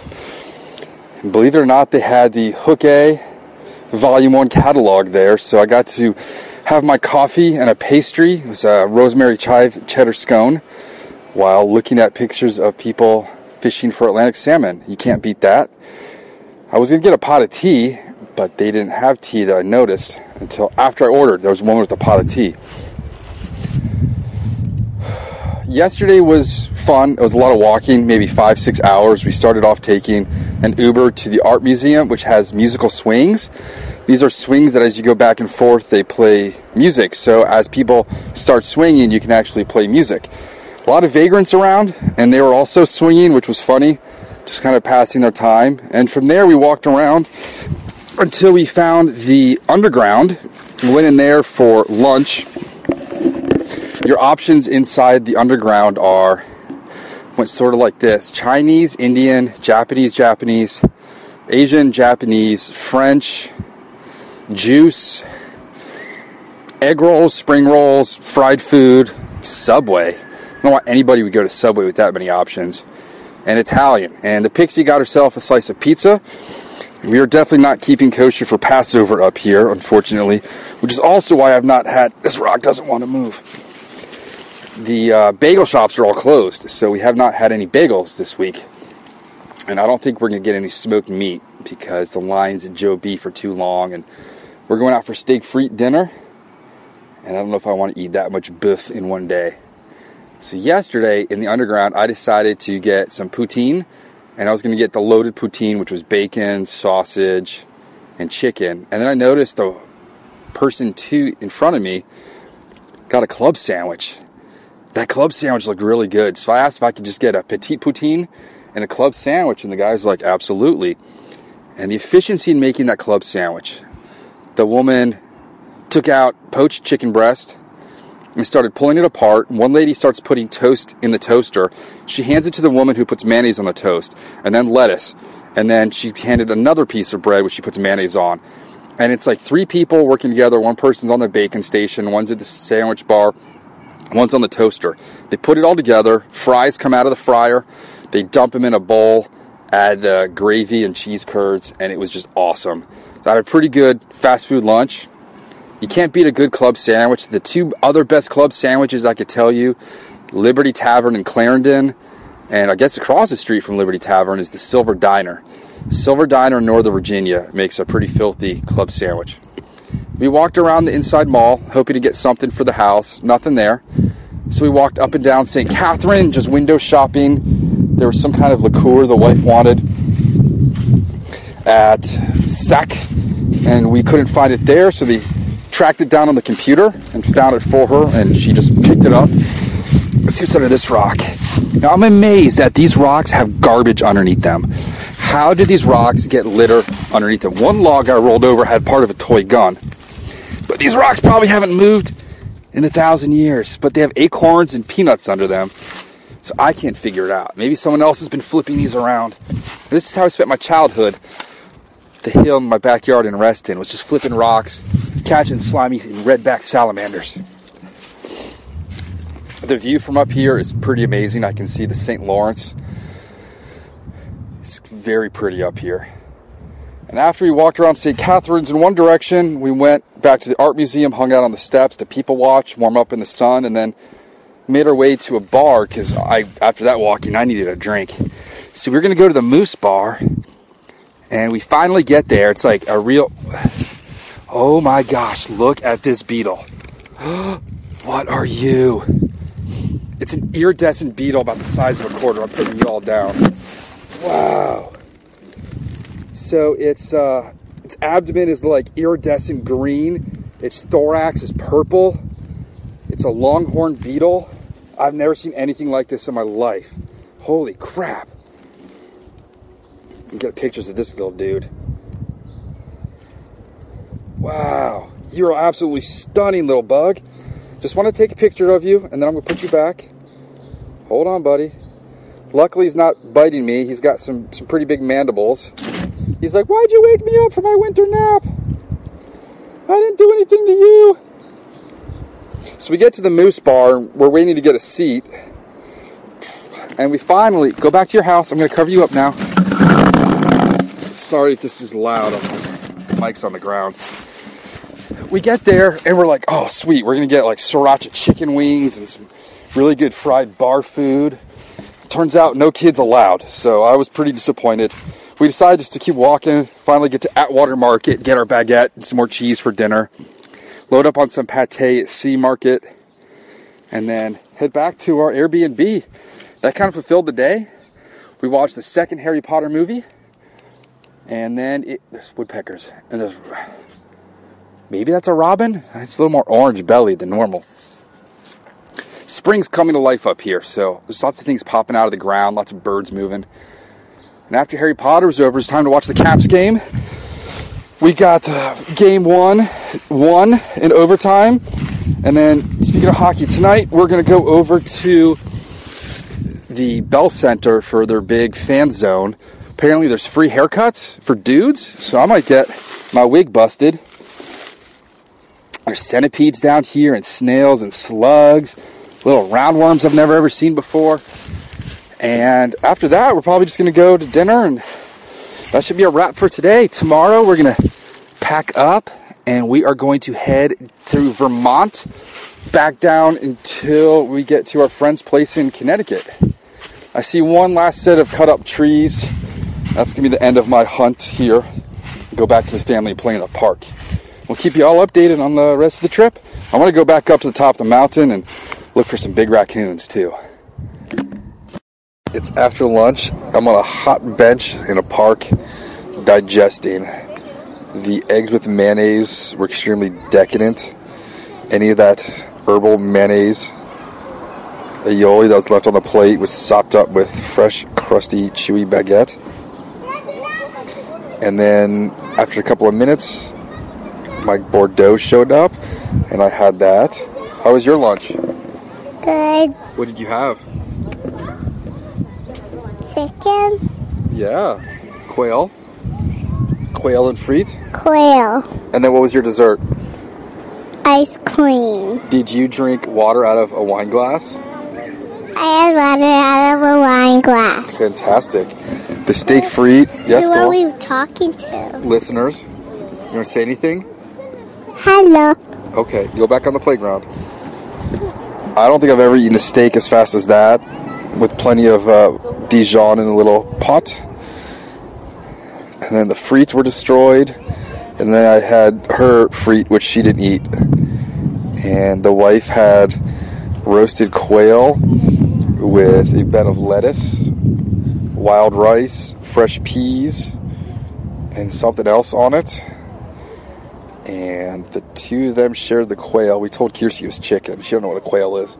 And believe it or not, they had the Hook A Volume 1 catalog there. So I got to have my coffee and a pastry. It was a rosemary chive cheddar scone while looking at pictures of people fishing for Atlantic salmon. You can't beat that. I was going to get a pot of tea, but they didn't have tea that I noticed until after I ordered. There was one with a pot of tea. Yesterday was fun. It was a lot of walking, maybe five, six hours. We started off taking an Uber to the art museum, which has musical swings. These are swings that as you go back and forth, they play music. So as people start swinging, you can actually play music. A lot of vagrants around, and they were also swinging, which was funny, just kind of passing their time. And from there, we walked around until we found the underground. We went in there for lunch. Your options inside the underground are went sort of like this Chinese, Indian, Japanese, Japanese, Asian, Japanese, French, juice, egg rolls, spring rolls, fried food, Subway. I don't know why anybody would go to Subway with that many options. And Italian. And the Pixie got herself a slice of pizza. We are definitely not keeping kosher for Passover up here, unfortunately, which is also why I've not had. This rock doesn't want to move. The uh, bagel shops are all closed, so we have not had any bagels this week. And I don't think we're going to get any smoked meat because the lines at Joe Beef are too long. And we're going out for steak frite dinner. And I don't know if I want to eat that much beef in one day. So yesterday in the underground, I decided to get some poutine, and I was going to get the loaded poutine, which was bacon, sausage, and chicken. And then I noticed the person two in front of me got a club sandwich. That club sandwich looked really good, so I asked if I could just get a petite poutine and a club sandwich, and the guy's like, "Absolutely." And the efficiency in making that club sandwich, the woman took out poached chicken breast and started pulling it apart. One lady starts putting toast in the toaster. She hands it to the woman who puts mayonnaise on the toast, and then lettuce. And then she's handed another piece of bread, which she puts mayonnaise on. And it's like three people working together. One person's on the bacon station, one's at the sandwich bar, one's on the toaster. They put it all together. Fries come out of the fryer. They dump them in a bowl, add uh, gravy and cheese curds, and it was just awesome. So I had a pretty good fast food lunch. You can't beat a good club sandwich. The two other best club sandwiches I could tell you Liberty Tavern in Clarendon, and I guess across the street from Liberty Tavern is the Silver Diner. Silver Diner in Northern Virginia makes a pretty filthy club sandwich. We walked around the inside mall, hoping to get something for the house. Nothing there. So we walked up and down St. Catherine, just window shopping. There was some kind of liqueur the wife wanted at SAQ, and we couldn't find it there, so they tracked it down on the computer and found it for her, and she just picked it up. Let's see what's under this rock. Now I'm amazed that these rocks have garbage underneath them. How did these rocks get litter underneath them? One log I rolled over had part of a toy gun. But these rocks probably haven't moved in a thousand years. But they have acorns and peanuts under them. So I can't figure it out. Maybe someone else has been flipping these around. This is how I spent my childhood. The hill in my backyard in Reston was just flipping rocks, catching slimy and redback salamanders. The view from up here is pretty amazing. I can see the St. Lawrence. It's very pretty up here. And after we walked around St. Catharines in one direction, we went back to the art museum, hung out on the steps to people watch, warm up in the sun, and then made our way to a bar because I after that walking I needed a drink. So we are gonna go to the Moose Bar, and we finally get there. It's like a real. Oh my gosh! Look at this beetle. [gasps] what are you? It's an iridescent beetle about the size of a quarter. I'm putting you all down. Wow. So its uh, its abdomen is like iridescent green. Its thorax is purple. It's a longhorn beetle. I've never seen anything like this in my life. Holy crap. You get pictures of this little dude. Wow. You're absolutely stunning, little bug. Just want to take a picture of you, and then I'm going to put you back. Hold on, buddy. Luckily, he's not biting me. He's got some, some pretty big mandibles. He's like, Why'd you wake me up for my winter nap? I didn't do anything to you. So we get to the Moose Bar. We're waiting to get a seat. And we finally go back to your house. I'm going to cover you up now. Sorry if this is loud. Mic's on the ground. We get there and we're like, oh, sweet. We're to get like sriracha chicken wings and some really good fried bar food. Turns out no kids allowed. So I was pretty disappointed. We decided just to keep walking, finally get to Atwater Market, get our baguette and some more cheese for dinner load up on some pate at Sea Market, and then head back to our Airbnb. That kind of fulfilled the day. We watched the second Harry Potter movie, and then it, there's woodpeckers, and there's maybe that's a robin. It's a little more orange belly than normal. Spring's coming to life up here, so there's lots of things popping out of the ground, lots of birds moving. And after Harry Potter was over, it's time to watch the Caps game we got uh, game one, one in overtime. And then, speaking of hockey, tonight we're going to go over to the Bell Center for their big fan zone. Apparently, there's free haircuts for dudes, so I might get my wig busted. There's centipedes down here, and snails and slugs, little roundworms I've never ever seen before. And after that, we're probably just going to go to dinner and that should be a wrap for today. Tomorrow we're going to pack up and we are going to head through Vermont back down until we get to our friend's place in Connecticut. I see one last set of cut up trees. That's going to be the end of my hunt here. Go back to the family and play in the park. We'll keep you all updated on the rest of the trip. I want to go back up to the top of the mountain and look for some big raccoons too. It's after lunch. I'm on a hot bench in a park digesting. The eggs with mayonnaise were extremely decadent. Any of that herbal mayonnaise, the aioli that was left on the plate was sopped up with fresh, crusty, chewy baguette. And then after a couple of minutes, my Bordeaux showed up and I had that. How was your lunch? Good. What did you have? Chicken. Yeah. Quail. Quail and frite. Quail. And then what was your dessert? Ice cream. Did you drink water out of a wine glass? I had water out of a wine glass. Fantastic. The steak frite. Yes, Who are we talking to? Listeners, you want to say anything? Hello. Okay, go back on the playground. I don't think I've ever eaten a steak as fast as that, with plenty of uh, Dijon in a little pot. And then the frites were destroyed. And then I had her frite, which she didn't eat. And the wife had roasted quail with a bed of lettuce, wild rice, fresh peas, and something else on it. And the two of them shared the quail. We told Kiersey it was chicken. She don't know what a quail is.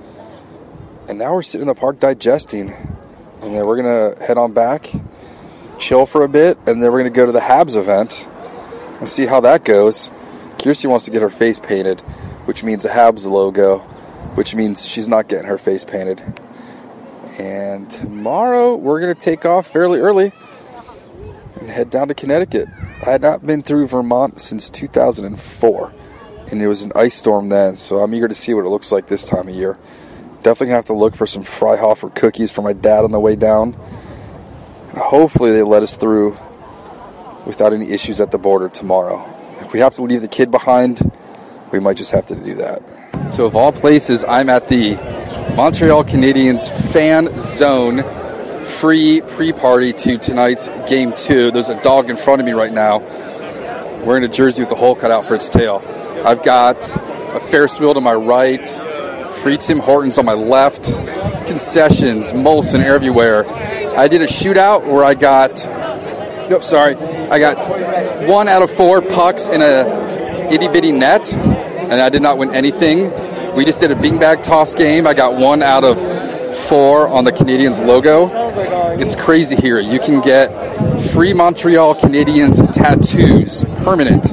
And now we're sitting in the park digesting. And then we're gonna head on back, chill for a bit, and then we're gonna go to the Habs event and see how that goes. Kiersey wants to get her face painted, which means a Habs logo, which means she's not getting her face painted. And tomorrow we're to take off fairly early and head down to Connecticut. I had not been through Vermont since 2004, and it was an ice storm then, so I'm eager to see what it looks like this time of year. Definitely gonna have to look for some Freihofer cookies for my dad on the way down. Hopefully, they let us through without any issues at the border tomorrow. If we have to leave the kid behind, we might just have to do that. So, of all places, I'm at the Montreal Canadiens fan zone free pre party to tonight's game two. There's a dog in front of me right now wearing a jersey with a hole cut out for its tail. I've got a Ferris wheel to my right, free Tim Hortons on my left, concessions, Molson everywhere. I did a shootout where I got, nope, sorry, I got one out of four pucks in a itty bitty net, and I did not win anything. We just did a beanbag toss game. I got one out of four on the Canadiens logo. It's crazy here. You can get free Montreal Canadiens tattoos, permanent.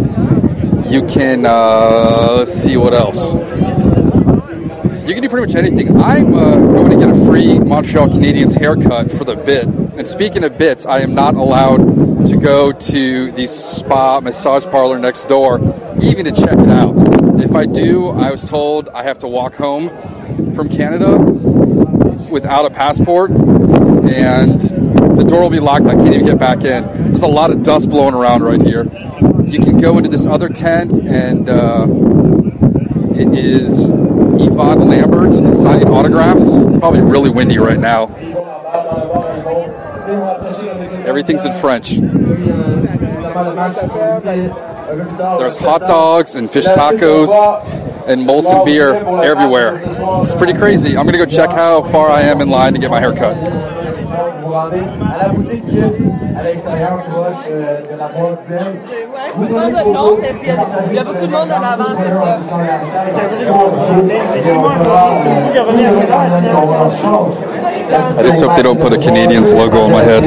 You can, uh, let's see what else. You can do pretty much anything. I'm uh, going to get a free Montreal Canadiens haircut for the bit. And speaking of bits, I am not allowed to go to the spa massage parlor next door, even to check it out. If I do, I was told I have to walk home from Canada without a passport, and the door will be locked. I can't even get back in. There's a lot of dust blowing around right here. You can go into this other tent, and uh, it is Yvon Lambert is signing autographs. It's probably really windy right now. Everything's in French. There's hot dogs and fish tacos and Molson beer everywhere. It's pretty crazy. I'm gonna go check how far I am in line to get my hair cut. Il y a beaucoup de monde en avant, c'est ça. I just hope they don't put a Canadiens logo on my head.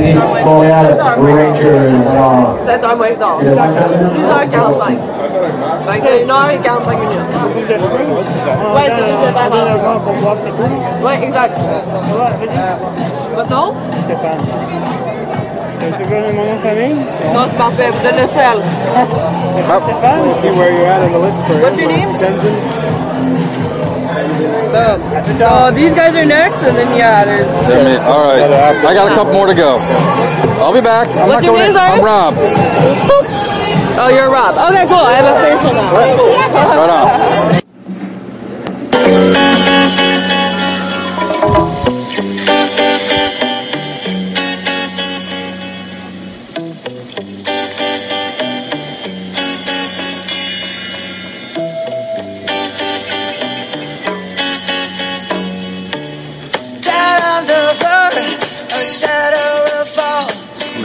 7 heures moins 10h45. Fait que 1h45 minutes. Ouais, c'est juste un- Ouais, exact. Votre nom? Non, c'est parfait. Vous êtes le seul. What's your name? So these guys are next, and then yeah, there's. All right, I got a couple more to go. I'll be back. I'm What's not your going. name, in. I'm Rob. Oh, you're Rob. Okay, cool. I have a facial now. Right on.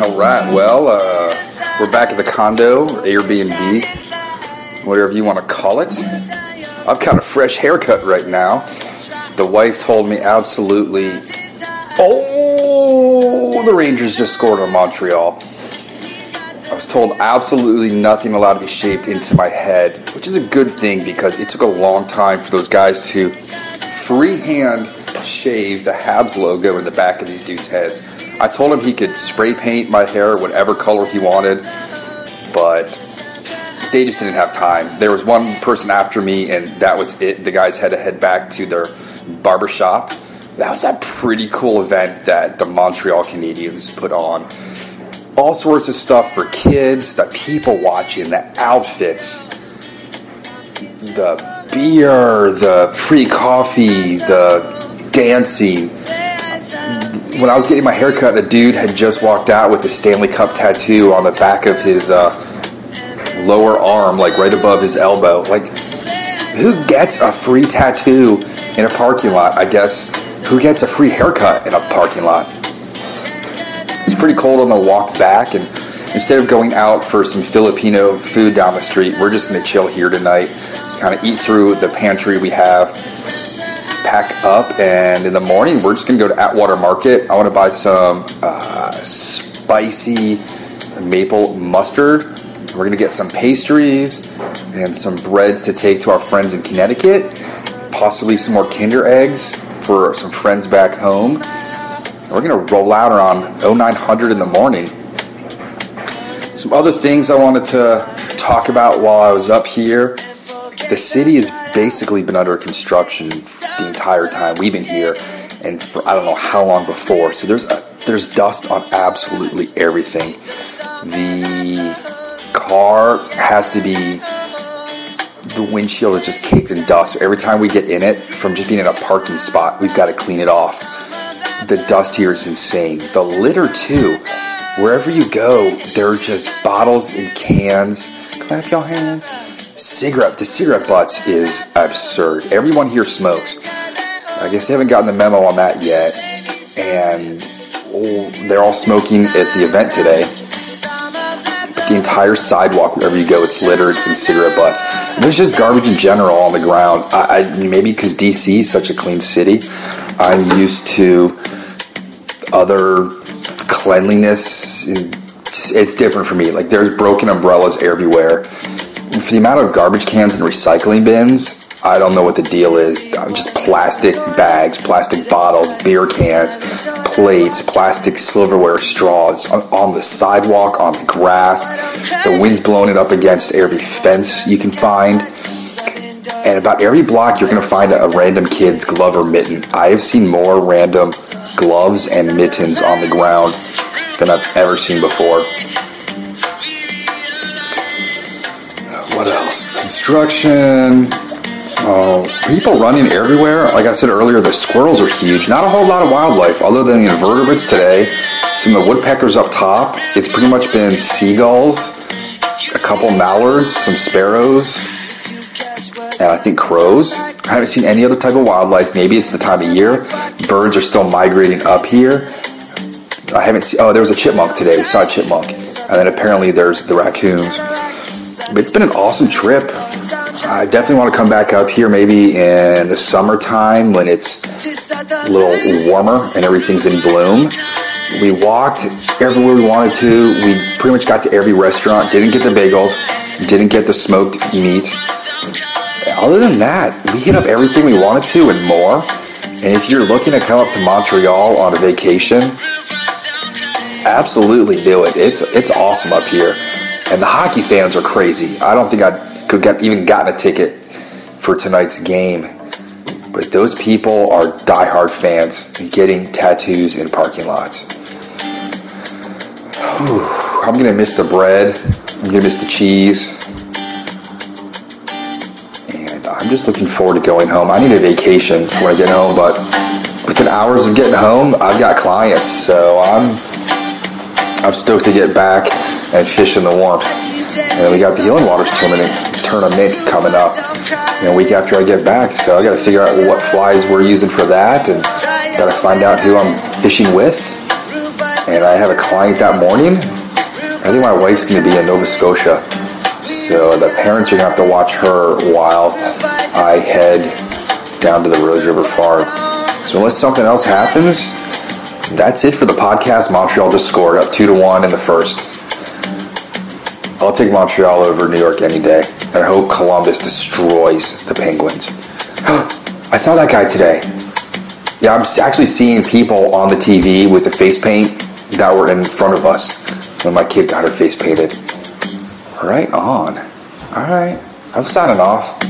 All right. Well, uh, we're back at the condo Airbnb, whatever you want to call it. I've got a fresh haircut right now. The wife told me absolutely. Oh, the Rangers just scored on Montreal. I was told absolutely nothing allowed to be shaped into my head, which is a good thing because it took a long time for those guys to freehand shave the Habs logo in the back of these dudes' heads. I told him he could spray paint my hair whatever color he wanted, but they just didn't have time. There was one person after me, and that was it. The guys had to head back to their barber shop. That was a pretty cool event that the Montreal Canadiens put on. All sorts of stuff for kids, the people watching, the outfits, the beer, the free coffee, the dancing. When I was getting my haircut, a dude had just walked out with a Stanley Cup tattoo on the back of his uh, lower arm, like right above his elbow. Like, who gets a free tattoo in a parking lot? I guess who gets a free haircut in a parking lot? It's pretty cold on the walk back, and instead of going out for some Filipino food down the street, we're just to chill here tonight, kind of eat through the pantry we have, pack up, and in the morning we're just to go to Atwater Market. I want to buy some uh, spicy maple mustard. We're to get some pastries and some breads to take to our friends in Connecticut, possibly some more Kinder eggs for some friends back home. We're to roll out around 0900 in the morning. Some other things I wanted to talk about while I was up here. The city has basically been under construction the entire time we've been here, and for I don't know how long before. So there's a, there's dust on absolutely everything. The car has to be the windshield is just caked in dust. Every time we get in it, from just being in a parking spot, we've got to clean it off. The dust here is insane. The litter too. Wherever you go, there are just bottles and cans. Clap your hands. Cigarette. The cigarette butts is absurd. Everyone here smokes. I guess they haven't gotten the memo on that yet, and oh, they're all smoking at the event today. The entire sidewalk, wherever you go, it's littered in cigarette butts. There's just garbage in general on the ground. I, I maybe because DC is such a clean city, I'm used to other cleanliness. It's different for me. Like there's broken umbrellas everywhere. For the amount of garbage cans and recycling bins, I don't know what the deal is. Uh, just plastic bags, plastic bottles, beer cans, plates, plastic silverware, straws on, the sidewalk, on the grass. The wind's blowing it up against every fence you can find. And about every block, you're going to find a random kid's glove or mitten. I have seen more random gloves and mittens on the ground than I've ever seen before. What else? Construction. Oh, people running everywhere. Like I said earlier, the squirrels are huge. Not a whole lot of wildlife other than the invertebrates today. Some of the woodpeckers up top. It's pretty much been seagulls, a couple mallards, some sparrows, and I think crows. I haven't seen any other type of wildlife. Maybe it's the time of year. Birds are still migrating up here. I haven't seen. Oh, there was a chipmunk today. We saw a chipmunk, and then apparently there's the raccoons. It's been an awesome trip. I definitely want to come back up here maybe in the summertime when it's a little warmer and everything's in bloom. We walked everywhere we wanted to. We pretty much got to every restaurant. Didn't get the bagels. Didn't get the smoked meat. Other than that, we hit up everything we wanted to and more. And if you're looking to come up to Montreal on a vacation, absolutely do it. It's it's awesome up here, and the hockey fans are crazy. I don't think I could get even gotten a ticket for tonight's game, but those people are diehard fans getting tattoos in parking lots. Whew, I'm gonna miss the bread. I'm gonna miss the cheese. And I'm just looking forward to going home. I need a vacation when I get home, but within hours of getting home, I've got clients, so I'm I'm stoked to get back and fish in the warmth. And we got the Healing Waters tournament tournament coming up know, a week after I get back. So I got to figure out what flies we're using for that, and got to find out who I'm fishing with. And I have a client that morning. I think my wife's going to be in Nova Scotia, so the parents are going to have to watch her while I head down to the Rose River Farm. So unless something else happens, that's it for the podcast. Montreal just scored up two to one in the first. I'll take Montreal over New York any day, and I hope Columbus destroys the Penguins. [gasps] I saw that guy today. Yeah, I'm actually seeing people on the TV with the face paint that were in front of us when my kid got her face painted. Right on. All right, I'm signing off.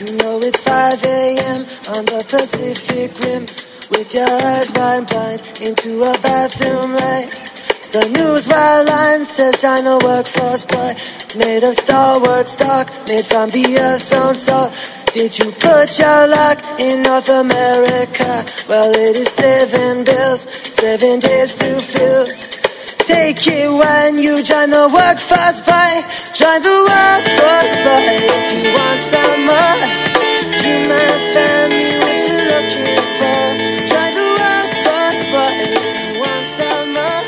You know it's 5 a.m. on the Pacific Rim. With your eyes wide blind into a bathroom light. The news line says China workforce boy, made of stalwart stock, made from the earth's own salt. Did you put your luck in North America? Well, it is seven bills, seven days to fuse. Take it when you join the workforce by Join the workforce by If you want some more You my family, what you looking for Join the workforce by If you want some more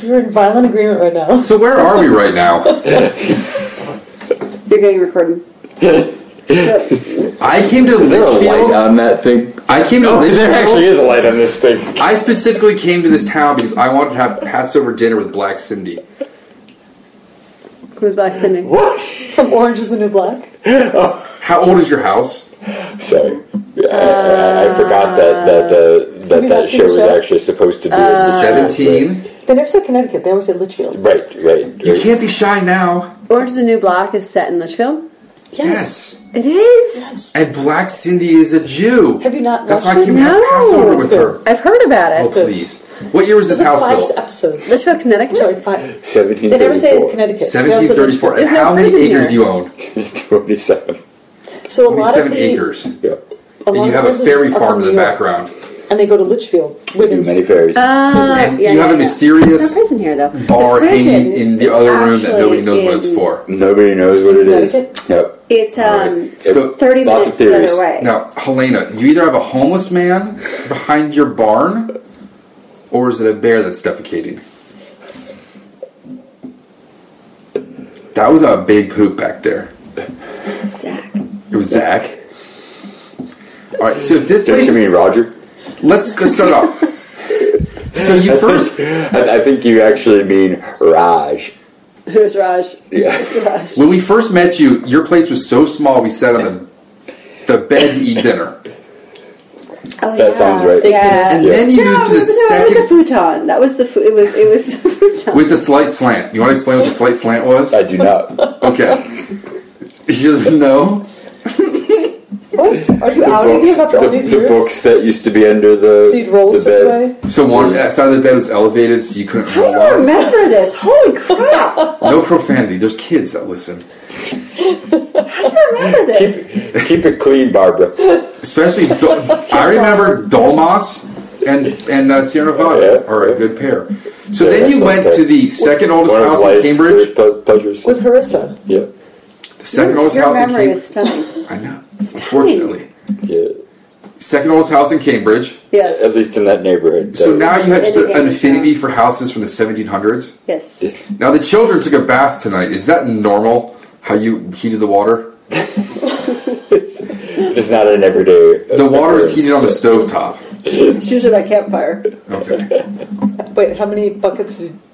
You're in violent agreement right now. So where are we right now? [laughs] You're getting recorded. [laughs] I came to Is there a light Litchfield. on that thing? I came to Oh, Litchfield. there actually is a light on this thing. I specifically came to this town because I wanted to have Passover dinner with Black Cindy. Who's Black Cindy? From Orange is the New Black? How old is your house? Sorry, I, I, I forgot that that uh, that that not seen show the was show? actually supposed to be Uh, Seventeen. They never said Connecticut. They always said Litchfield. Right, right. You can't be shy now. Orange is the New Black is set in Litchfield. Yes. It is. And Black Cindy is a Jew. Have you not That's why watched I came it? to have No. Passover with good. her. I've heard about it. Oh, it. please. What year was this There's house five built? episodes. Litchfield, Connecticut. Sorry, five. Seventeen They never say. Connecticut. They always say 1734. And how many acres do you own? [laughs] Twenty-seven. So a lot of 27 the, acres. Yeah. And you have a businesses fairy farm in the background. And they go to Litchfield. Do Women's. many fairies. Uh, yeah, you yeah, have a mysterious There's no prison here, though. bar The prison hanging in the other room that nobody knows what it's in- for. Nobody knows what it is. Connecticut? Yep. It's um, Yep. So, 30 lots minutes of theories. other way. Now, Helena, you either have a homeless man behind your barn, or is it a bear that's defecating? That was a big poop back there. Zach. It was Zach. All right, so if this Don't you place, mean Roger? Let's go start off. So you first, I, I think you actually mean Raj. Who's Raj? Yeah. Raj. when we first met you, your place was so small. We sat on the the bed to eat dinner, Oh, That yeah. sounds right. Yeah. and then you no, moved to the no, it was second the futon. That was the fu- it was it was the futon. with the slight slant. You want to explain what the slight slant was? I do not. Okay. She doesn't know. What? Are you The outing books, him after all the, these the years? books that used to be under the, So you'd roll the bed. way? So one side of the bed was elevated, so you couldn't How roll do you out. remember this? Holy crap! [laughs] No profanity. There's kids that listen, I remember this? Keep it clean, Barbara. especially. Do- [laughs] I remember Dolmas and and uh, Sierra Nevada Yeah. are a good pair. So Yeah, then you went okay. to the second oldest One house in Cambridge. pleasures. With Harissa. yeah, The second oldest Your house in memory is stunning. I know. Unfortunately, yeah. second oldest house in Cambridge. Yes. At least in that neighborhood. So That- now you have just It an affinity for houses from the 1700s. Yes. Now the children took a bath tonight. Is that normal? How you heated the water? [laughs] it's not an everyday. The water is heated on the stove top. It's usually by campfire. Okay. Wait, how many buckets did there were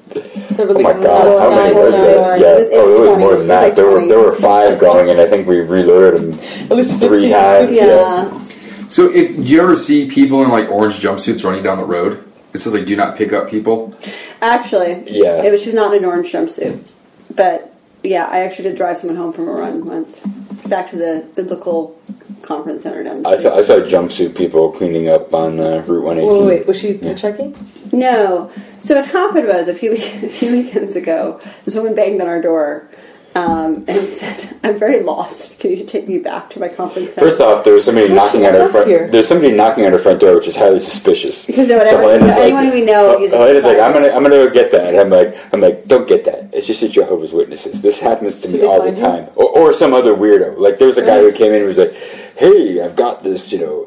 Oh my like god, how many nine, was nine, there? nine. Yeah, oh, It was- it oh, was it was 20. more than that. like there were there were five going, and I think we reloaded them At least three 15. times. Yeah. So if do you ever see people in like orange jumpsuits running down the road? It says like do not pick up people. Actually, Yeah. It was, she was not in an orange jumpsuit, but yeah, I actually did drive someone home from a run once, back to the biblical conference center down the I saw I saw jumpsuit people cleaning up on uh, Route One Wait, wait, wait, was she checking? No. So what happened was a few week- [laughs] a few weekends ago, this woman banged on our door um, and said, "I'm very lost. Can you take me back to my conference center?" First off, there was somebody knocking at our front. here? There's somebody knocking at our front door, which is highly suspicious. Because no one ever- Helena's anyone we know uh, uses Helena's like. I'm gonna, I'm gonna go get that. And I'm like, I'm like, don't get that. It's just a Jehovah's Witnesses. This happens to Did me all the time. Or, or some other weirdo. Like there was a guy who came in and was like, Hey, I've got this, you know,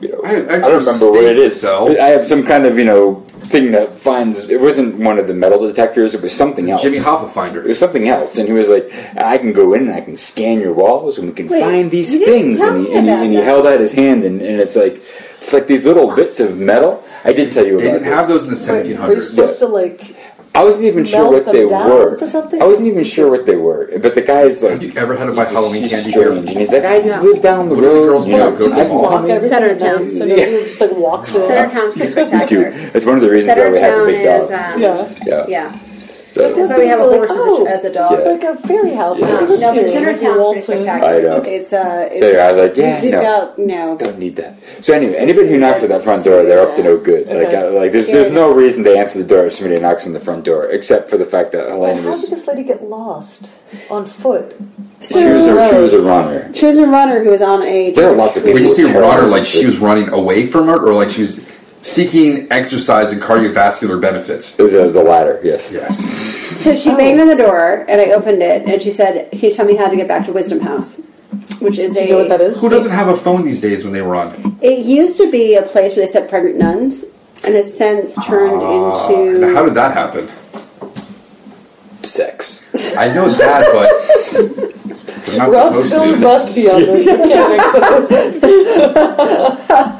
you know, I have I don't remember what it is. steaks to is. sell. I have some kind of, you know, thing that finds. It wasn't one of the metal detectors. It was something else. Jimmy Hoffa finder. It was something else, and he was like, "I can go in and I can scan your walls, and we can Wait, find these things." And he, and he, and he held out his hand, and, and it's like, it's like these little bits of metal. I did tell you They about didn't this. have those in the Wait, Are you 1700s. supposed to like? I wasn't even sure melt what they down were. for something? I wasn't even sure what they were. But the guy's like, Have you ever had to buy he's- Halloween he's candy strange. here? And he's like, I just No. live down the What do the road. girls you do? know, Go to I the can mall? Lock come everything Center at night, town. So Yeah. nobody just like walks in. Center Town's pretty [laughs] Dude, spectacular. that's one of the reasons why Center we have a Town big is dog. um, Yeah. yeah. yeah. So- That's why we have a People are horse as a- oh, as a dog. It's like a fairy house. Nobody lives no, but here. Center Nobody Town's pretty spectacular. I know. It's uh, it's, So I was like, yeah, no. got no. don't need that. So anyway, anybody who knocks at that front door, they're up to no good. Like, Okay. I, like there's, there's no reason to answer the door if somebody knocks on the front door, except for the fact that Well, Helena how was did this lady get lost on foot? she was, a, she was a runner. She was a runner who was on a. There are lots of people... When people you see with runner, like she was running away from it, or like she was seeking exercise and cardiovascular benefits. The, uh, the latter, yes. Yes. So she banged on the door, and I opened it, and she said, "Can you tell me how to get back to Wisdom House?" Which is Do a. you know what that is? Who doesn't have a phone these days when they were on? It used to be a place where they sent pregnant nuns, and has since turned Now, into. how did that happen? Sex. I know that, but [laughs] They're not Rob's supposed still to. rusty on this. [laughs] You can't make sense.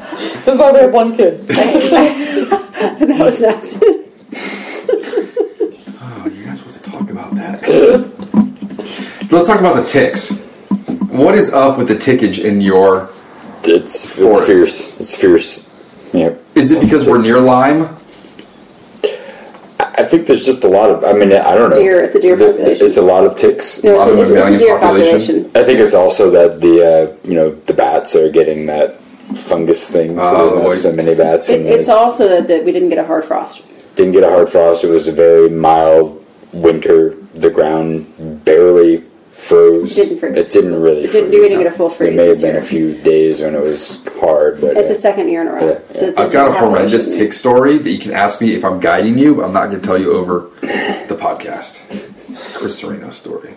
[laughs] [laughs] That's why we have one kid. [laughs] that was an accident. [laughs] Oh, you're not supposed to talk about that. Let's talk about the ticks. What is up with the tickage in your? It's it's Forest. fierce. It's fierce. Yeah. Is it because we're near Lyme? I I think there's just a lot of. I mean, I don't know. Deer, it's a deer The- population. It's a lot of ticks. No, lot of it's, a, it's, a deer population. population. I think it's also that the uh, you know the bats are getting that fungus thing. So Oh, there's not so many bats. It, and it's there's- also that, that we didn't get a hard frost. didn't get a hard frost. It was a very mild winter. The ground barely froze. Didn't freeze. It didn't really. It didn't- freeze. we didn't get a full freeze There may have been year. a few days when it was hard, but It's uh, the second year in a row. Yeah, So it's a I've got a deer horrendous tick story that you can ask me if I'm guiding you, but I'm not going to tell you over the podcast. Chris Sereno story.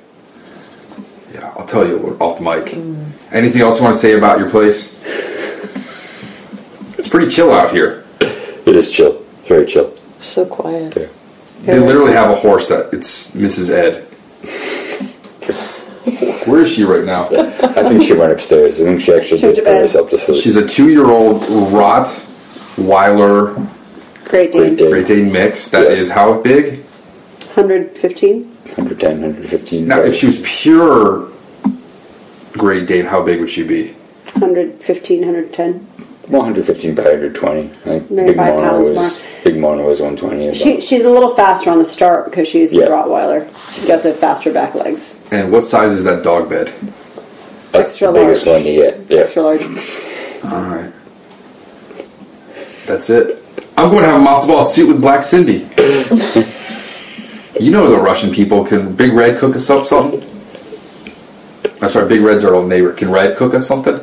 Yeah, I'll tell you off the mic. Mm. Anything else you want to say about your place? It's pretty chill out here. it is chill. It's very chill. So quiet. Yeah. They literally have a horse that it's Mrs. Ed. Where is she right now? I think she went upstairs. I think she actually She did put bed. herself to sleep. She's a two-year-old Rottweiler Great Dane. Great Dane. Great Dane mix. That is Yeah. how big? 115. 110, 115. Now, if she was pure Great Dane, how big would she be? 115, 110. 115 by 120. I think Maybe Big five Mona pounds was more. Big Mona was 120. about. She, she's a little faster on the start because she's Yeah. a Rottweiler. She's got the faster back legs. And what size is that dog bed? That's extra the biggest large. one you get. Yeah. Extra large. All right. That's it. I'm going to have a matzo ball suit with Black Cindy. [laughs] you know the Russian people. Can Big Red cook us up something? I'm sorry, Big Red's our old neighbor. Can Red cook us something?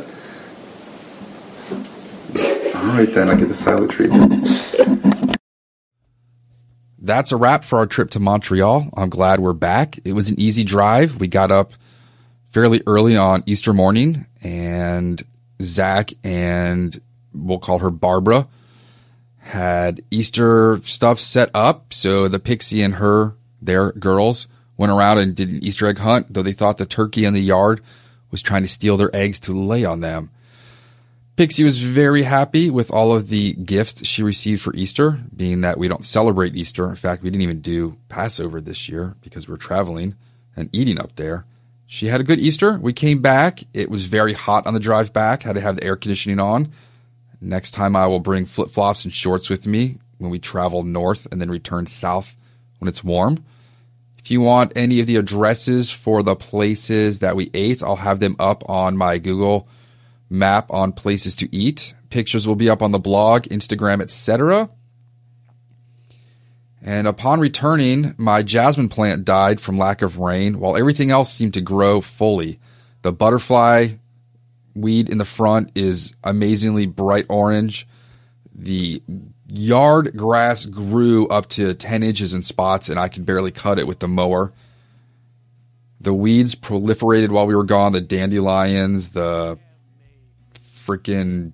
All right, then. I get the silent treatment. That's a wrap for our trip to Montreal. I'm glad we're back. It was an easy drive. We got up fairly early on Easter morning, and Zach and we'll call her Barbara had Easter stuff set up. So the Pixie and her, their girls, went around and did an Easter egg hunt, though they thought the turkey in the yard was trying to steal their eggs to lay on them. Pixie was very happy with all of the gifts she received for Easter, being that we don't celebrate Easter. In fact, we didn't even do Passover this year because we're traveling and eating up there. She had a good Easter. We came back. It was very hot on the drive back, had to have the air conditioning on. Next time I will bring flip flops and shorts with me when we travel north and then return south when it's warm. If you want any of the addresses for the places that we ate, I'll have them up on my Google map on places to eat. Pictures will be up on the blog, Instagram, etc. And upon returning, my jasmine plant died from lack of rain, while everything else seemed to grow fully. The butterfly weed in the front is amazingly bright orange. The yard grass grew up to 10 inches in spots, and I could barely cut it with the mower. The weeds proliferated while we were gone the dandelions, the freaking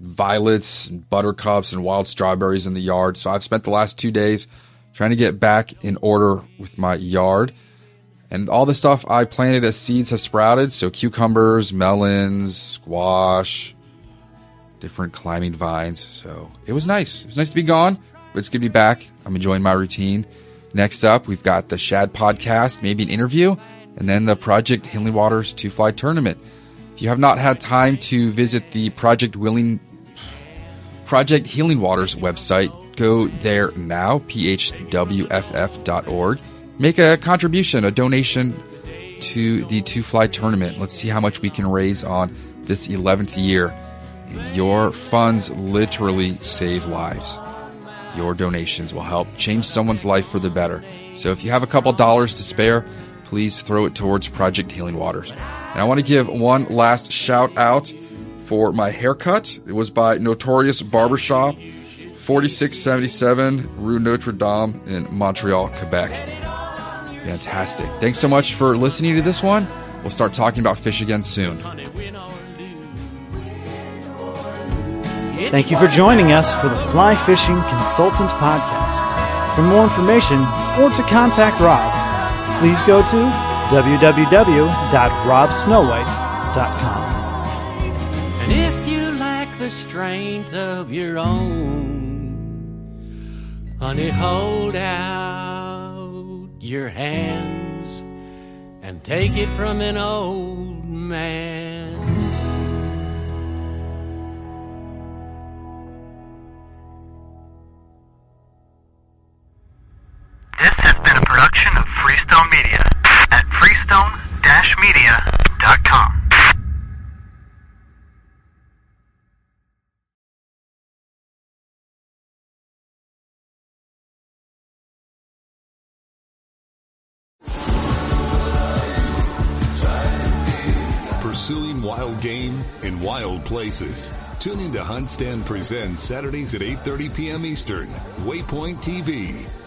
violets, and buttercups, and wild strawberries in the yard. So I've spent the last two days trying to get back in order with my yard. And all the stuff I planted as seeds have sprouted. So cucumbers, melons, squash, different climbing vines. So it was nice. It was nice to be gone, but it's good to be back. I'm enjoying my routine. Next up, we've got the Shad podcast, maybe an interview, and then the Project Healing Waters Two Fly tournament. If you have not had time to visit the Project Willing Project Healing Waters website, go there now, phwff.org. Make a contribution, a donation to the Two Fly tournament. Let's see how much we can raise on this 11th year. Your funds literally save lives. Your donations will help change someone's life for the better. So if you have a couple dollars to spare, please throw it towards Project Healing Waters. And I want to give one last shout out for my haircut. It was by Notorious Barbershop, 4677 Rue Notre Dame in Montreal, Quebec. Fantastic. Thanks so much for listening to this one. We'll start talking about fish again soon. Thank you for joining us for the Fly Fishing Consultant Podcast. For more information or to contact Rob, please go to www.robsnowhite.com. And if you lack the strength of your own, honey, hold out your hands and take it from an old man. Production of Freestone Media at freestone-media.com. Pursuing wild game in wild places. Tune in to Hunt Stand Presents Saturdays at 8:30 p.m. Eastern. Waypoint TV,